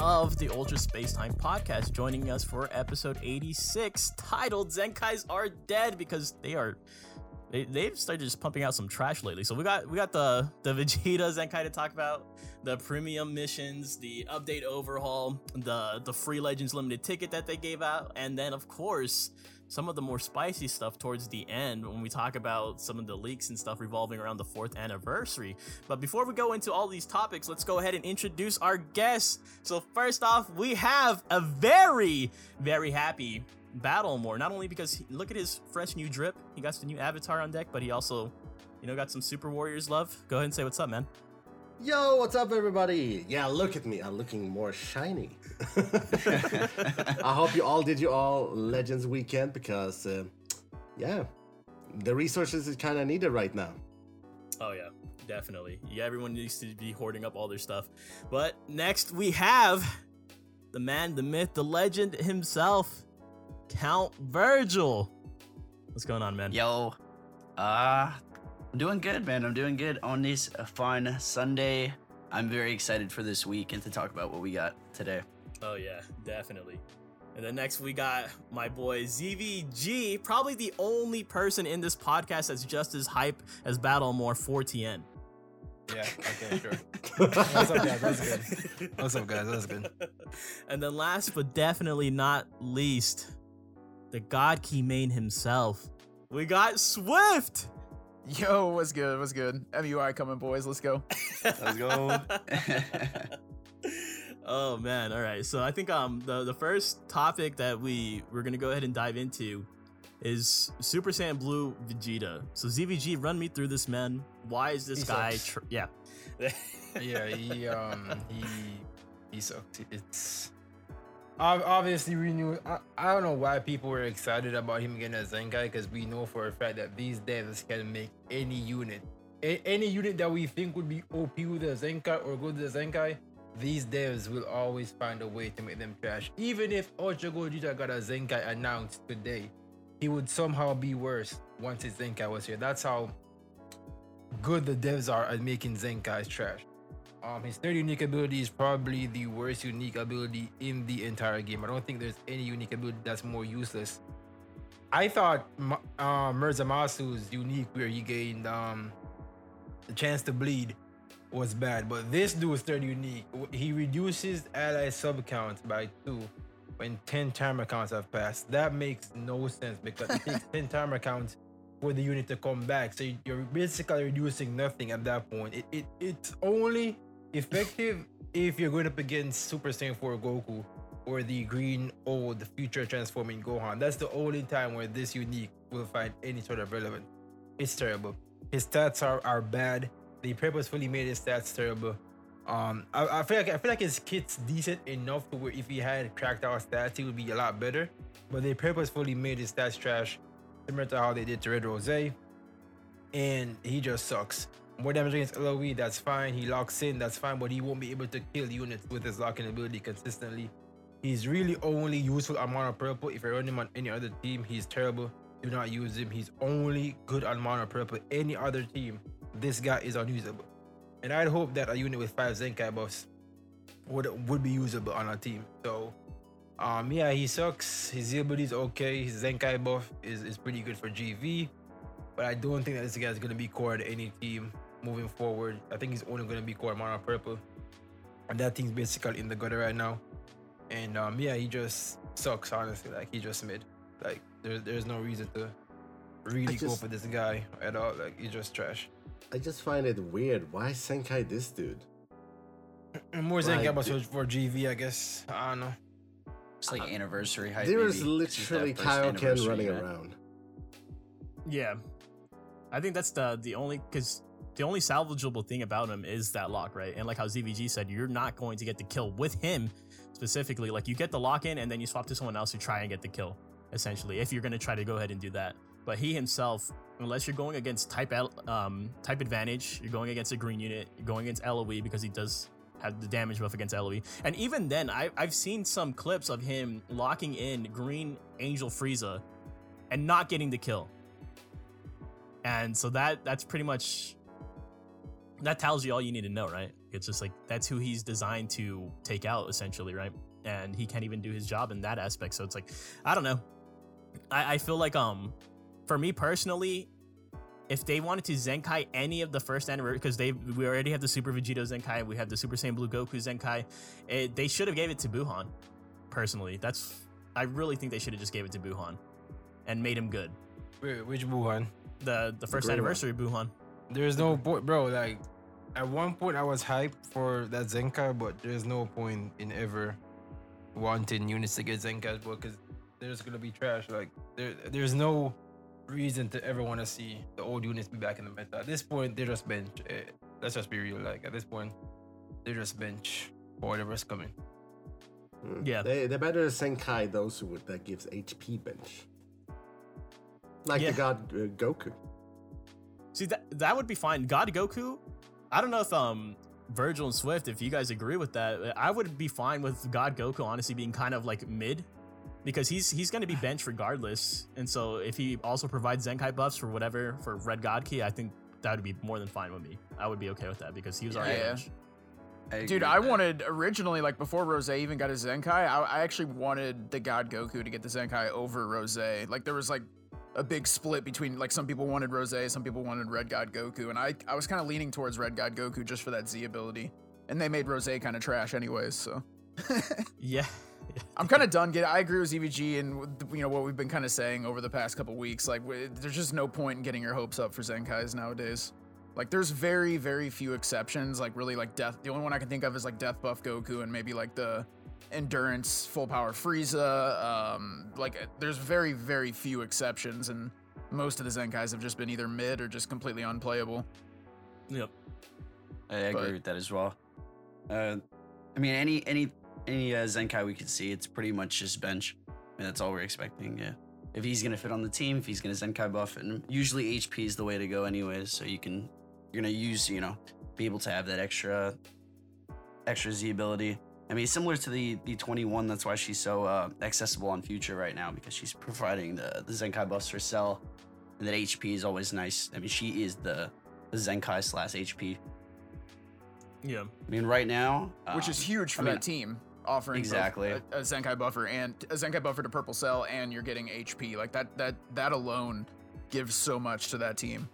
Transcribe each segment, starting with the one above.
of the Ultra Space Time podcast. Joining us for episode 86, titled "Zenkai's Are Dead" because they are they, they've started just pumping out some trash lately. So we got we got the the Vegeta Zenkai to talk about, the premium missions, the update overhaul, the the free Legends limited ticket that they gave out, and then of course some of the more spicy stuff towards the end when we talk about some of the leaks and stuff revolving around the fourth anniversary. But before we go into all these topics, let's go ahead and introduce our guests. So first off, we have a very very happy Battlemore. Not only because he, look at his fresh new drip, he got the new avatar on deck, but he also, you know, got some Super Warriors love. Go ahead and say what's up, man. Yo, what's up, everybody? Yeah, look at me. I'm looking more shiny. I hope you all did your all Legends weekend because, uh, yeah, the resources is kind of needed right now. Oh yeah, definitely. Yeah, everyone needs to be hoarding up all their stuff. But next we have the man, the myth, the legend himself, Count Virgil. What's going on, man? Yo, uh, I'm doing good, man. I'm doing good on this fun Sunday. I'm very excited for this week and to talk about what we got today. Oh yeah, definitely. And then next we got my boy ZVG, probably the only person in this podcast that's just as hype as Battlemore 4TN. Yeah, okay, sure. What's up, guys? That's good. What's up, guys? That's good. And then last but definitely not least, the God Key main himself. We got Swift. Yo, what's good? What's good? MUI coming, boys. Let's go. Let's go. oh man, all right. So I think um the the first topic that we we're gonna go ahead and dive into is Super Saiyan Blue Vegeta. So ZVG, run me through this man. Why is this He guy? Tr- yeah. yeah, he um he he sucked. It's obviously we knew. I, I don't know why people were excited about him getting a Zenkai because we know for a fact that these devs can make any unit, a- any unit that we think would be OP with a Zenkai or good with a Zenkai. These devs will always find a way to make them trash. Even if Gogeta got a Zenkai announced today, he would somehow be worse once his Zenkai was here. That's how good the devs are at making Zenkai's trash. Um, his third unique ability is probably the worst unique ability in the entire game. I don't think there's any unique ability that's more useless. I thought uh, Murzamasu's unique, where he gained um, the chance to bleed, was bad. But this dude's third unique, he reduces ally sub counts by two when 10 timer counts have passed. That makes no sense because it takes 10 timer counts for the unit to come back. So you're basically reducing nothing at that point. It, it It's only effective if you're going up against Super Saiyan 4 Goku or the green old future transforming Gohan. That's the only time where this unique will find any sort of relevance. It's terrible. His stats are, are bad. They purposefully made his stats terrible. Um, I, I feel like I feel like his kit's decent enough to where if he had cracked out stats, he would be a lot better. But they purposefully made his stats trash, similar to how they did to Red Rose. And he just sucks. More damage against LOE, that's fine. He locks in, that's fine, but he won't be able to kill units with his locking ability consistently. He's really only useful on Mono Purple. If you run him on any other team, he's terrible. Do not use him. He's only good on Mono Purple. Any other team, this guy is unusable. And I'd hope that a unit with five Zenkai buffs would would be usable on our team. So um yeah, he sucks. His ability is okay. His Zenkai buff is, is pretty good for GV. But I don't think that this guy is gonna be core to any team moving forward. I think he's only gonna be core mono purple. And that team's basically in the gutter right now. And um yeah, he just sucks, honestly. Like he just mid. Like there's there's no reason to really go for this guy at all. Like he's just trash. I just find it weird. Why Zenkai this dude? And more Like, Zenkai buffs it- for GV, I guess. I don't know. It's like uh, anniversary hype. There is maybe. It's literally first Kaioken anniversary running event. around. Yeah. I think that's the the only because the only salvageable thing about him is that lock, right? And like how ZVG said, you're not going to get the kill with him specifically. Like you get the lock in and then you swap to someone else to try and get the kill, essentially, if you're gonna try to go ahead and do that. But he himself, unless you're going against type um type advantage, you're going against a green unit, you're going against LOE because he does have the damage buff against LOE. And even then, I, I've seen some clips of him locking in green Angel Frieza and not getting the kill. And so that that's pretty much that tells you all you need to know, right? It's just like that's who he's designed to take out, essentially, right? And he can't even do his job in that aspect. So it's like, I don't know. I, I feel like um, for me personally, if they wanted to Zenkai any of the first anniversary, because they we already have the Super Vegito Zenkai, we have the Super Saiyan Blue Goku Zenkai, it, they should have gave it to Buhan. Personally, that's I really think they should have just gave it to Buhan, and made him good. Wait, which Buhan? The the first gray one. anniversary Buhan. There's no point, bro. Like, at one point I was hyped for that Zenkai, but there's no point in ever wanting units to get Zenkai, bro, because they're just gonna be trash. Like, there, there's no reason to ever want to see the old units be back in the meta. At this point, they're just bench. Eh, let's just be real. Like, at this point, they're just bench for whatever's coming. Mm. Yeah. They they better Zenkai those who that gives HP bench. Like Yeah. the god uh, Goku. See that that would be fine. God Goku, I don't know if um Virgil and Swift, if you guys agree with that, I would be fine with God Goku honestly being kind of like mid. Because he's he's gonna be benched regardless. And so if he also provides Zenkai buffs for whatever for Red God Key, I think that would be more than fine with me. I would be okay with that because he was already Yeah. benched. I Dude, I that. wanted originally, like before Rose even got his Zenkai, I, I actually wanted the God Goku to get the Zenkai over Rose. Like there was like a big split between like some people wanted Rose, some people wanted Red God Goku, and I I was kind of leaning towards Red God Goku just for that Z ability. And they made Rose kind of trash anyways, so Yeah. I'm kind of done. Get I agree with ZVG and you know what we've been kind of saying over the past couple weeks. Like w- there's just no point in getting your hopes up for Zenkais nowadays. Like there's very very few exceptions. Like really like death. The only one I can think of is like Death Buff Goku and maybe like the Endurance Full Power Frieza. Um, like uh, there's very very few exceptions, and most of the Zenkais have just been either mid or just completely unplayable. Yep. I agree but- with that as well. Uh, I mean, any any any uh, Zenkai we could see, it's pretty much just bench. I mean, that's all we're expecting. Yeah. If he's gonna fit on the team, if he's gonna Zenkai buff, and usually HP is the way to go, anyways. So you can you're gonna use you know be able to have that extra extra Z ability. I mean, similar to the the 21. That's why she's so uh, accessible on Future right now because she's providing the the Zenkai buffs for Cell, and that HP is always nice. I mean, she is the the Zenkai slash HP. Yeah. I mean, right now, which is um, huge for I mean, that team. Offering Exactly. a, a Zenkai buffer and a Zenkai buffer to Purple Cell, and you're getting HP. Like that, that, that alone gives so much to that team.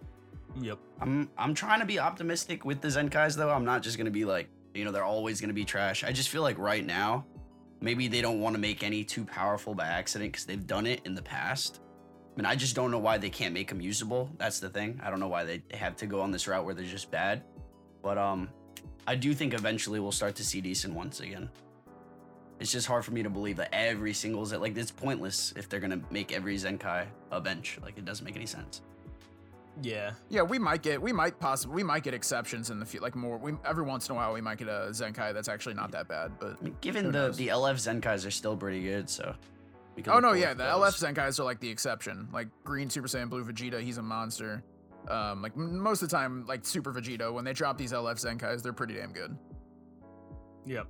Yep. I'm I'm trying to be optimistic with the Zenkais though. I'm not just gonna be like, you know, they're always gonna be trash. I just feel like right now, maybe they don't want to make any too powerful by accident because they've done it in the past. I mean, I just don't know why they can't make them usable. That's the thing. I don't know why they have to go on this route where they're just bad. But um, I do think eventually we'll start to see decent ones again. It's just hard for me to believe that every single Zen like it's pointless if they're gonna make every Zenkai a bench. Like it doesn't make any sense. Yeah. Yeah, we might get, we might possibly, we might get exceptions in the future. Like more, we every once in a while we might get a Zenkai that's actually not that bad. But I mean, given the knows? the LF Zenkais are still pretty good, so. we can oh no, yeah, the those. LF Zenkais are like the exception. Like Green Super Saiyan Blue Vegeta, he's a monster. Um, like most of the time, like Super Vegeta, when they drop these LF Zenkais, they're pretty damn good. Yep.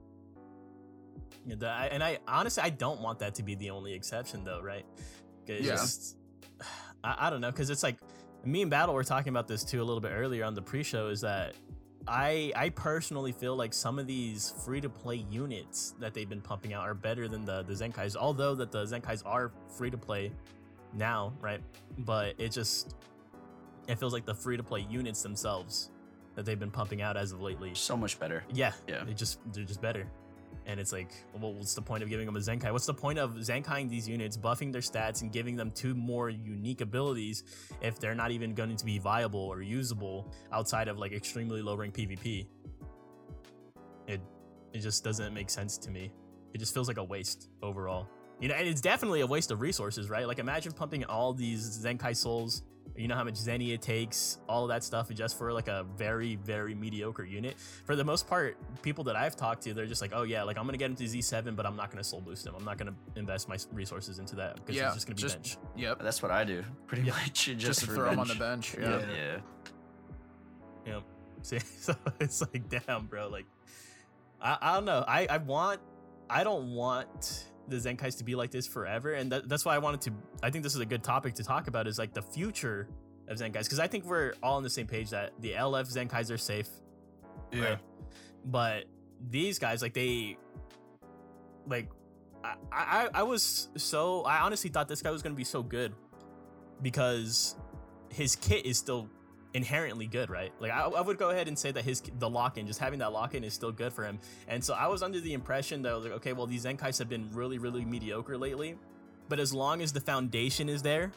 The, and I honestly I don't want that to be the only exception though, right? 'Cause Yeah. just- I, I don't know because it's like me and Battle were talking about this too a little bit earlier on the pre-show. Is that I I personally feel like some of these free-to-play units that they've been pumping out are better than the the Zenkais. Although that the Zenkais are free-to-play now, right? But it just it feels like the free-to-play units themselves that they've been pumping out as of lately So much better. yeah, Yeah. They just they're just better. And it's like, well, what's the point of giving them a Zenkai? What's the point of Zenkaiing these units, buffing their stats, and giving them two more unique abilities if they're not even going to be viable or usable outside of like extremely low rank PvP? It it just doesn't make sense to me. It just feels like a waste overall. You know, and it's definitely a waste of resources, right? Like imagine pumping all these Zenkai souls you know how much Zenny it takes, all of that stuff, just for like a very, very mediocre unit. For the most part, people that I've talked to, they're just like, oh yeah, like I'm gonna get into Z7, but I'm not gonna soul boost him. I'm not gonna invest my resources into that because Yeah, it's just gonna be just- bench. Yep. That's what I do, pretty Yeah. much. Just, Just, to for throw him on the bench. bench. Yeah. Yeah. Yep. See, so it's like, damn, bro. Like, I, I don't know. I, I want, I don't want the Zenkais to be like this forever, and that, that's why I wanted to. I think this is a good topic to talk about. Is like the future of Zenkais, because I think we're all on the same page that the LF Zenkais are safe. Yeah. right? But these guys, like they, like, I, I, I was so I honestly thought this guy was gonna be so good because his kit is still inherently good, right? Like I, I would go ahead and say that his the lock in, just having that lock in, is still good for him. And so I was under the impression that I was like, okay, well these Zenkais have been really, really mediocre lately, but as long as the foundation is there,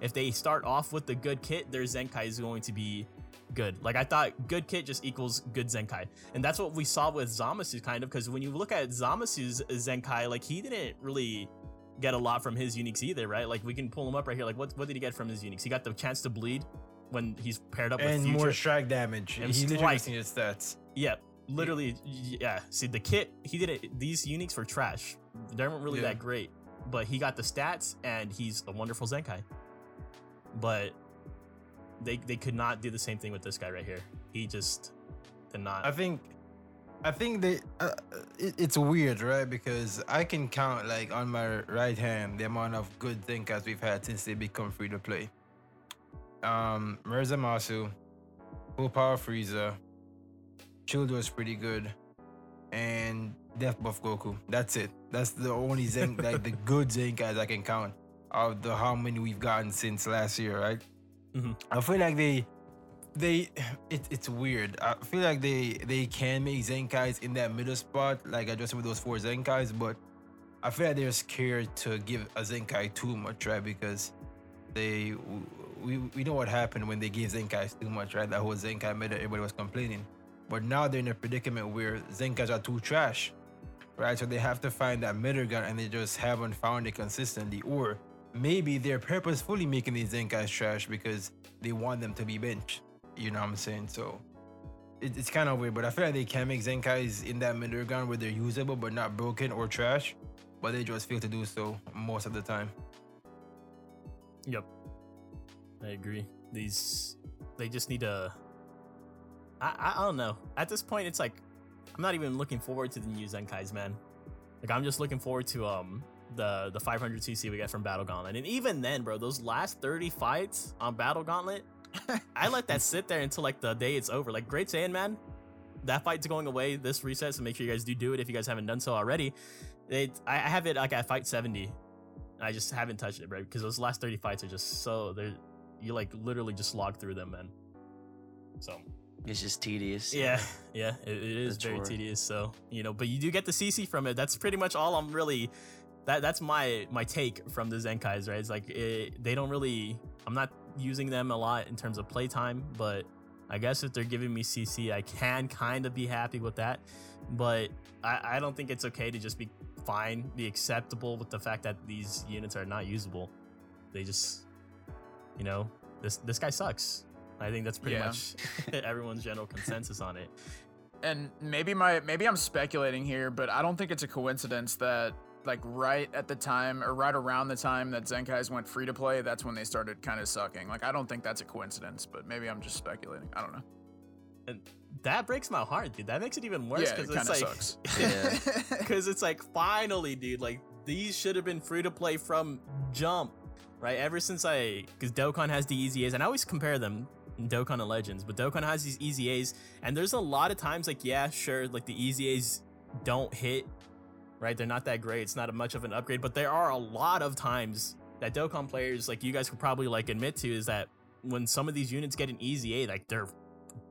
if they start off with the good kit, their Zenkai is going to be good. Like I thought, good kit just equals good Zenkai, and that's what we saw with Zamasu kind of. Because when you look at Zamasu's Zenkai, like he didn't really get a lot from his uniques either, right? Like we can pull him up right here. Like what what did he get from his uniques? He got the chance to bleed when he's paired up And with Future. more strike damage. And he literally strike. seen his stats. Yeah, literally. Yeah. See, the kit he did it. These uniques were trash. They weren't really Yeah. that great, but he got the stats, and he's a wonderful Zenkai. But they they could not do the same thing with this guy right here. He just did not. I think, I think they. Uh, it, it's weird, right? Because I can count like on my right hand the amount of good thinkers we've had since they become free to play. Um, Mirza Masu, Full Power Frieza, Shield was pretty good, and Death Buff Goku. That's it. That's the only Zen like the good Zenkais I can count of the how many we've gotten since last year, right? Mhm. I feel like they they it, it's weird. I feel like they they can make Zenkais in that middle spot, like addressing with those four Zenkais, but I feel like they're scared to give a Zenkai too much, right? Because they we, we know what happened when they gave Zenkais too much, right? That whole Zenkai meta, everybody was complaining. But now they're in a predicament where Zenkais are too trash, right? So they have to find that middle ground and they just haven't found it consistently. Or maybe they're purposefully making these Zenkais trash because they want them to be benched. You know what I'm saying? So it, it's kind of weird, but I feel like they can make Zenkais in that middle ground where they're usable but not broken or trash, but they just fail to do so most of the time. Yep. I agree. These they just need to I, don't know. At this point it's like I'm not even looking forward to the new Zenkais, man. Like I'm just looking forward to um the the 500cc we get from Battle Gauntlet. And even then, bro, those last 30 fights on Battle Gauntlet, I let that sit there until like the day it's over. Like Great Saiyan Man, that fight's going away this reset, so make sure you guys do do it if you guys haven't done so already. It I I have it like at fight 70. I just haven't touched it, bro, because those last 30 fights are just so they're you like literally just log through them, man. So It's just tedious. yeah, yeah, it, it is very chore. tedious. So you know, but you do get the CC from it. That's pretty much all I'm really. That that's my my take from the Zenkais, right? It's like it, they don't really. I'm not using them a lot in terms of playtime, but I guess if they're giving me CC, I can kind of be happy with that. But I, I don't think it's okay to just be fine, be acceptable with the fact that these units are not usable. They just, you know, this this guy sucks. I think that's pretty Yeah. much everyone's general consensus on it. and maybe my maybe I'm speculating here, but I don't think it's a coincidence that like right at the time or right around the time that Zenkais went free to play, that's when they started kind of sucking. Like I don't think that's a coincidence, but maybe I'm just speculating. I don't know. And that breaks my heart, dude. That makes it even worse yeah, it kind it's of like sucks. Yeah. because it's like finally, dude. Like these should have been free to play from jump, right? Ever since I, because Dokkan has the EZAs, and I always compare them. Dokkan and Legends, but Dokkan has these EZAs, and there's a lot of times like yeah, sure, like the EZAs don't hit, right? They're not that great. It's not much of an upgrade, but there are a lot of times that Dokkan players, like you guys could probably like admit to, is that when some of these units get an EZA, like they're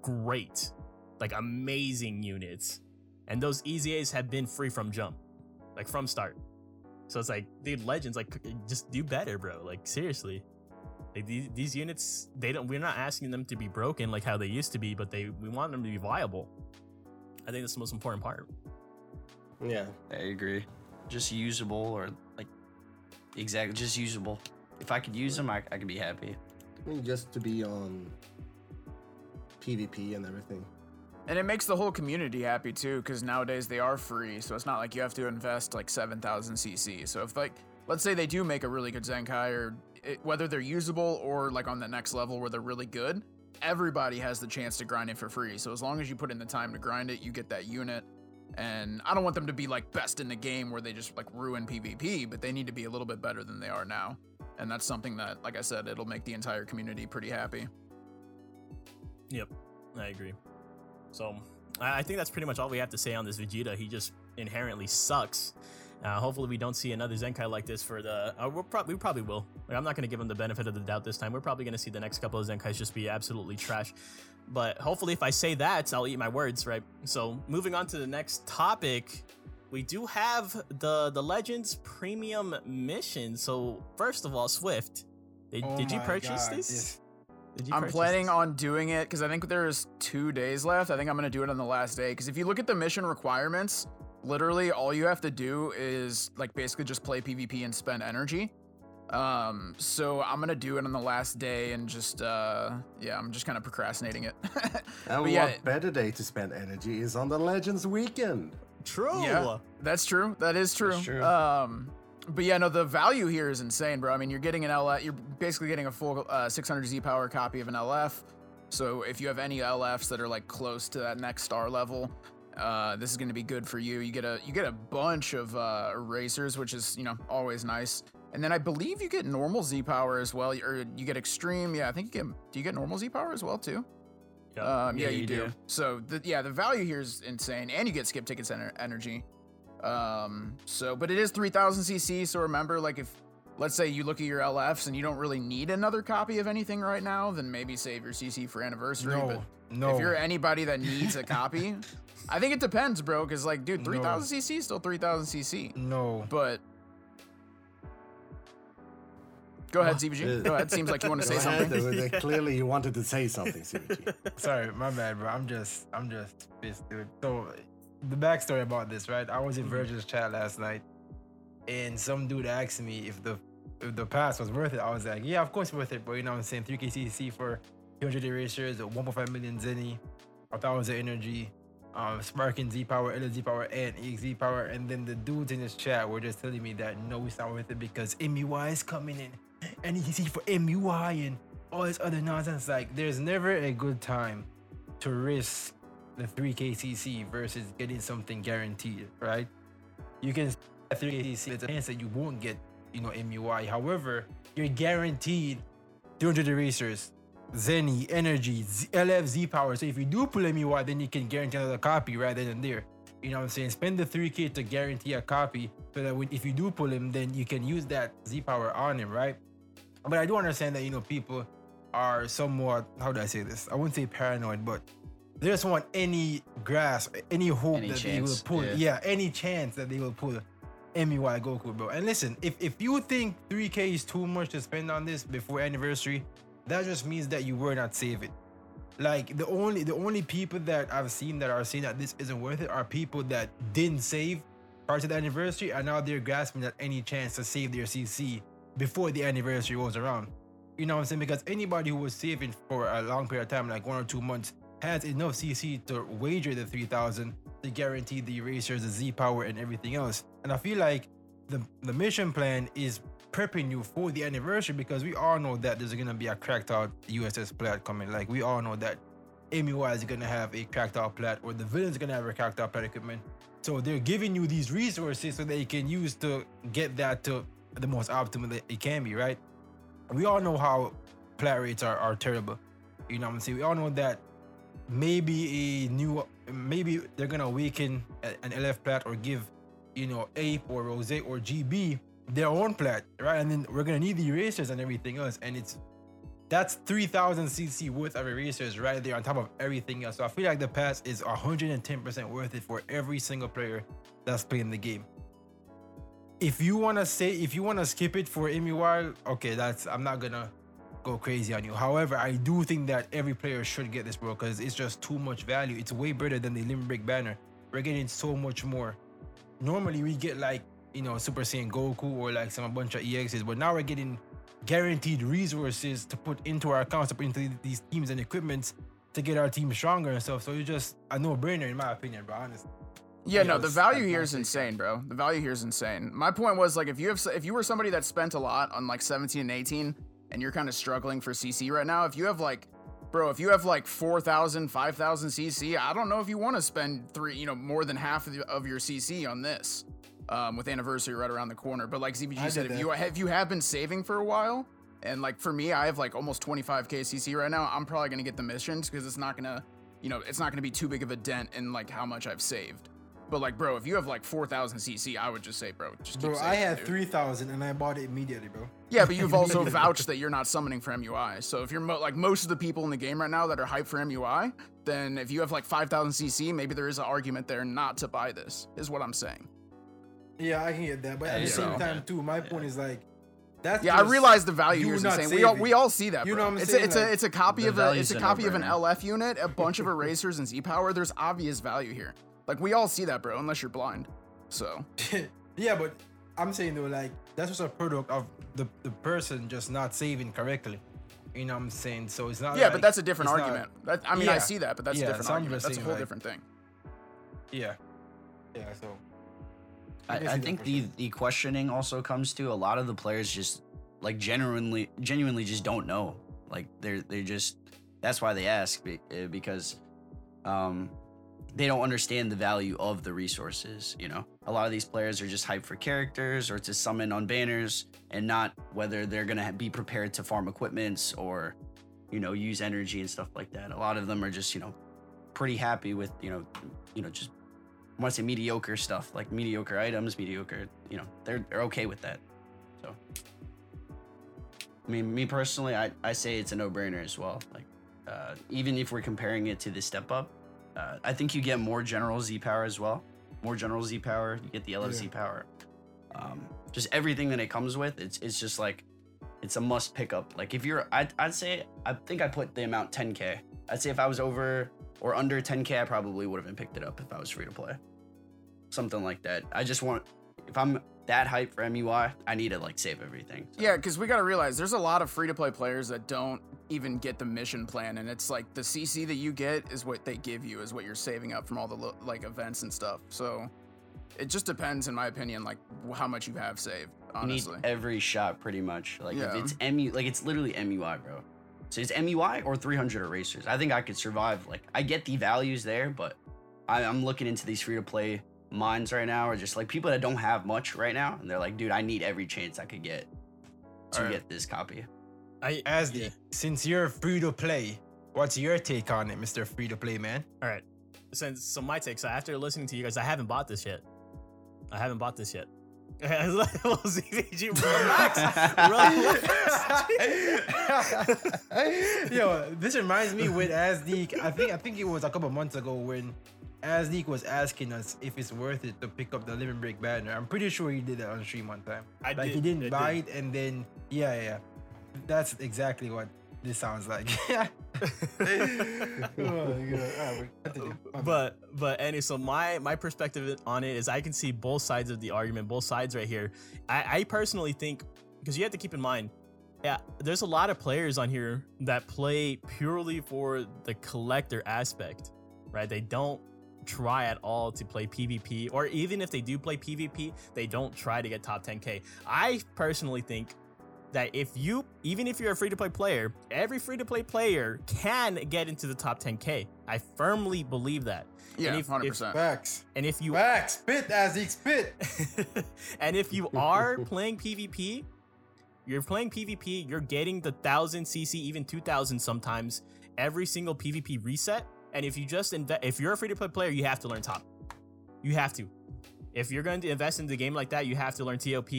great, like amazing units, and those EZAs have been free from jump, like from start. So it's like, dude, legends, like just do better, bro. Like seriously, like these, these units, they don't. We're not asking them to be broken like how they used to be, but they we want them to be viable. I think that's the most important part. Yeah. I agree. Just usable or like exactly just usable. If I could use them, I, I could be happy. I mean, just to be on PvP and everything. And it makes the whole community happy too, because nowadays they are free, so it's not like you have to invest like 7,000 CC. So if like, let's say they do make a really good Zenkai, or it, whether they're usable or like on the next level where they're really good, everybody has the chance to grind it for free. So as long as you put in the time to grind it, you get that unit. And I don't want them to be like best in the game where they just like ruin PvP, but they need to be a little bit better than they are now. And that's something that, like I said, it'll make the entire community pretty happy. Yep, I agree. So I think that's pretty much all we have to say on this Vegeta. He just inherently sucks. Uh, hopefully, we don't see another Zenkai like this for the. Uh, we'll prob- we probably will. Like, I'm not going to give him the benefit of the doubt this time. We're probably going to see the next couple of Zenkais just be absolutely trash. But hopefully, if I say that, I'll eat my words, right? So, moving on to the next topic, we do have the the Legends Premium mission. So, first of all, Swift, did, Oh did you purchase God, this? This- Did you I'm planning this? on doing it because I think there's two days left. I think I'm gonna do it on the last day. Because if you look at the mission requirements, literally all you have to do is like basically just play PvP and spend energy. Um, so I'm gonna do it on the last day and just uh, yeah, I'm just kind of procrastinating it. And But what yeah, better day to spend energy is on the Legends weekend. True. Yeah. That's true. That is true. That's true. Um, but yeah, no, the value here is insane, bro. I mean, you're getting an LF, you're basically getting a full uh, 600 Z power copy of an LF. So if you have any LFs that are like close to that next star level, uh, this is going to be good for you. You get a you get a bunch of uh, erasers, which is you know always nice. And then I believe you get normal Z power as well, or you get extreme. Yeah, I think you get. Do you get normal Z power as well too? Yep. Um, yeah, Yeah, you, you do. do. So the, yeah, the value here is insane, and you get skip tickets ener- energy. Um, so but it is 3000 CC. So remember, like if let's say you look at your LFs and you don't really need another copy of anything right now, then maybe save your CC for anniversary. No, but no. if you're anybody that needs a copy, I think it depends, bro. Because like, dude, No. 3000 CC is still 3000 CC. no. But go ahead, ZVG. Uh, Go ahead. Seems like you want to say something. Clearly, you wanted to say something, ZVG. Sorry, my bad, bro. I'm just, I'm just pissed, dude. So, the backstory about this, right? I was in Virgil's chat last night, and some dude asked me if the if the pass was worth it. I was like, yeah, of course worth it, but you know what I'm saying? 3KCC for 200 erasures, 1.5 million Zenny, a thousand energy, um, Sparking Z power, LZ power, and EXZ power. And then the dudes in this chat were just telling me that no, it's not worth it because MUI is coming in, and EXZ for MUI and all this other nonsense. Like, there's never a good time to risk the 3KCC versus getting something guaranteed, right? You can 3KCC, it's a chance that you won't get, you know, MUI. However, you're guaranteed 300 erasers, Zenny, Energy, Z- LF, Z power. So if you do pull MUI, then you can guarantee another copy right then and there. You know what I'm saying? Spend the 3K to guarantee a copy so that when, if you do pull him, then you can use that Z power on him, right? But I do understand that, you know, people are somewhat, how do I say this? I wouldn't say paranoid, but they just want any grasp, any hope Any that chance, they will pull. yeah. Yeah. any chance that they will pull MUI Goku, bro. And listen, if, if you think 3K is too much to spend on this before anniversary, that just means that you were not saving. Like the only the only people that I've seen that are saying that this isn't worth it are people that didn't save prior to the anniversary and now they're grasping at any chance to save their CC before the anniversary rolls around. You know what I'm saying? Because anybody who was saving for a long period of time, like one or two months, has enough CC to wager the 3000 to guarantee the erasers, the Z power, and everything else. And I feel like the, the mission plan is prepping you for the anniversary because we all know that there's gonna be a cracked out USS plat coming. Like we all know that MUI is gonna have a cracked out plat or the villain's gonna have a cracked out plat equipment. So they're giving you these resources so that you can use to get that to the most optimal that it can be, right? We all know how plat rates are, are terrible. You know what I'm saying? We all know that maybe a new maybe they're gonna awaken an LF plat or give, you know, Ape or Rose or GB their own plat, right? And then we're gonna need the erasers and everything else. And it's that's 3000 CC worth of erasers right there on top of everything else. So I feel like the pass is 110% worth it for every single player that's playing the game. If you wanna say if you wanna skip it for MUI, okay, that's I'm not gonna go crazy on you. However, I do think that every player should get this, bro, because it's just too much value. It's way better than the Limit Break banner. We're getting so much more. Normally, we get like, you know, Super Saiyan Goku or like some bunch of EXs, but now we're getting guaranteed resources to put into our accounts, to put into these teams and equipments to get our team stronger and stuff. So it's just a no brainer, in my opinion, bro, honestly. Yeah, Yeah, no, the value here is insane, bro. The value here is insane. My point was like if you have if you were somebody that spent a lot on like 17 and 18 and you're kind of struggling for CC right now, if you have like bro, if you have like 4,000, 5,000 CC, I don't know if you want to spend three, you know, more than half of, the, of your CC on this. Um, with anniversary right around the corner, but like ZVG I said, if you if you have been saving for a while, and like for me, I have like almost 25k CC right now. I'm probably gonna get the missions because it's not gonna you know, it's not going to be too big of a dent in like how much I've saved. But like, bro, if you have like 4,000 CC, I would just say, bro, just keep Bro, saving, I had dude. 3,000 and I bought it immediately, bro. Yeah, but you've also vouched that you're not summoning for MUI. So if you're mo- like most of the people in the game right now that are hyped for MUI, then if you have like 5,000 CC, maybe there is an argument there not to buy this. Is what I'm saying. Yeah, I can get that. But at Yeah, the same yeah. time, too, my point is like, that's Yeah, I realize the value you here is not insane. We all, we all see that. You know what I'm it's saying? A, it's a it's a copy of a it's a a copy of an. LF unit, a bunch of erasers and Z power. There's obvious value here. Like we all see that, bro. Unless you're blind. So yeah, but I'm saying though, like that's just a product of the the person just not saving correctly. You know what I'm saying? So it's not. yeah, like- but that's a different it's not- argument. That, I mean, I see that, but that's Yeah, a different so argument. That's a whole like- different thing. yeah, yeah. So I, I think the the questioning also comes to a lot of the players just like genuinely genuinely just don't know. Like they're they're just that's why they ask uh, because um they don't understand the value of the resources. You know, a lot of these players are just hyped for characters or to summon on banners, and not whether they're gonna be prepared to farm equipments or you know use energy and stuff like that. A lot of them are just you know pretty happy with you know you know just I want to say mediocre stuff, like mediocre items, mediocre, you know, they're, they're okay with that. So, I mean, me personally, I, I say it's a no brainer as well. Like, uh, even if we're comparing it to the step up, uh, I think you get more general Z power as well. More general Z power, you get the LFZ Yeah. power. Um, just everything that it comes with, it's it's just like, it's a must pick up. Like, if you're, I'd, I'd say, I think I put the amount 10K. I'd say if I was over or under 10K, I probably would have been picked it up if I was free to play something like that. I just want if I'm that hype for MUI, I need to like save everything. So, Yeah, because we got to realize there's a lot of free to play players that don't even get the mission plan, and it's like the CC that you get is what they give you, is what you're saving up from all the lo- like events and stuff. So it just depends, in my opinion, like how much you have saved. you need Honestly, every shot pretty much. Like Yeah. if it's MU, like it's literally MUI, bro. So it's MUI or 300 erasers. I think I could survive. Like I get the values there, but I, I'm looking into these free to play minds right now, or just like people that don't have much right now, and they're like, dude, I need every chance I could get to Alright. get this copy. I as yeah. the since you're free to play, what's your take on it, Mister Free to Play man? All right. Since so my take. So after listening to you guys, I haven't bought this yet. I haven't bought this yet. ZVG, relax. relax. Yo, this reminds me with Asdeek. I think I think it was a couple months ago when Asdeek was asking us if it's worth it to pick up the Limit Break banner. I'm pretty sure he did that on stream one time. I like he did, didn't I buy did. it and then yeah, yeah. That's exactly what this sounds like. oh my god. Alright, continue. My bad. but but any so my my perspective on it is I can see both sides of the argument, both sides right here. I, I personally think because you have to keep in mind, yeah, there's a lot of players on here that play purely for the collector aspect, right? They don't try at all to play PvP, or even if they do play PvP, they don't try to get top 10k. I personally think that if you even if you're a free to play player, every free to play player can get into the top 10k. I firmly believe that. yeah, and if- hundred if- percent. Facts. And if you Facts. Spit, Asdeek, spit. and if you are playing PvP, you're playing PvP, you're getting the 1000 CC, even 2000 sometimes every single PvP reset. And if you just invest, if you're a free to play player, you have to learn top. You have to. If you're going to invest in the game like that, you have to learn TOP.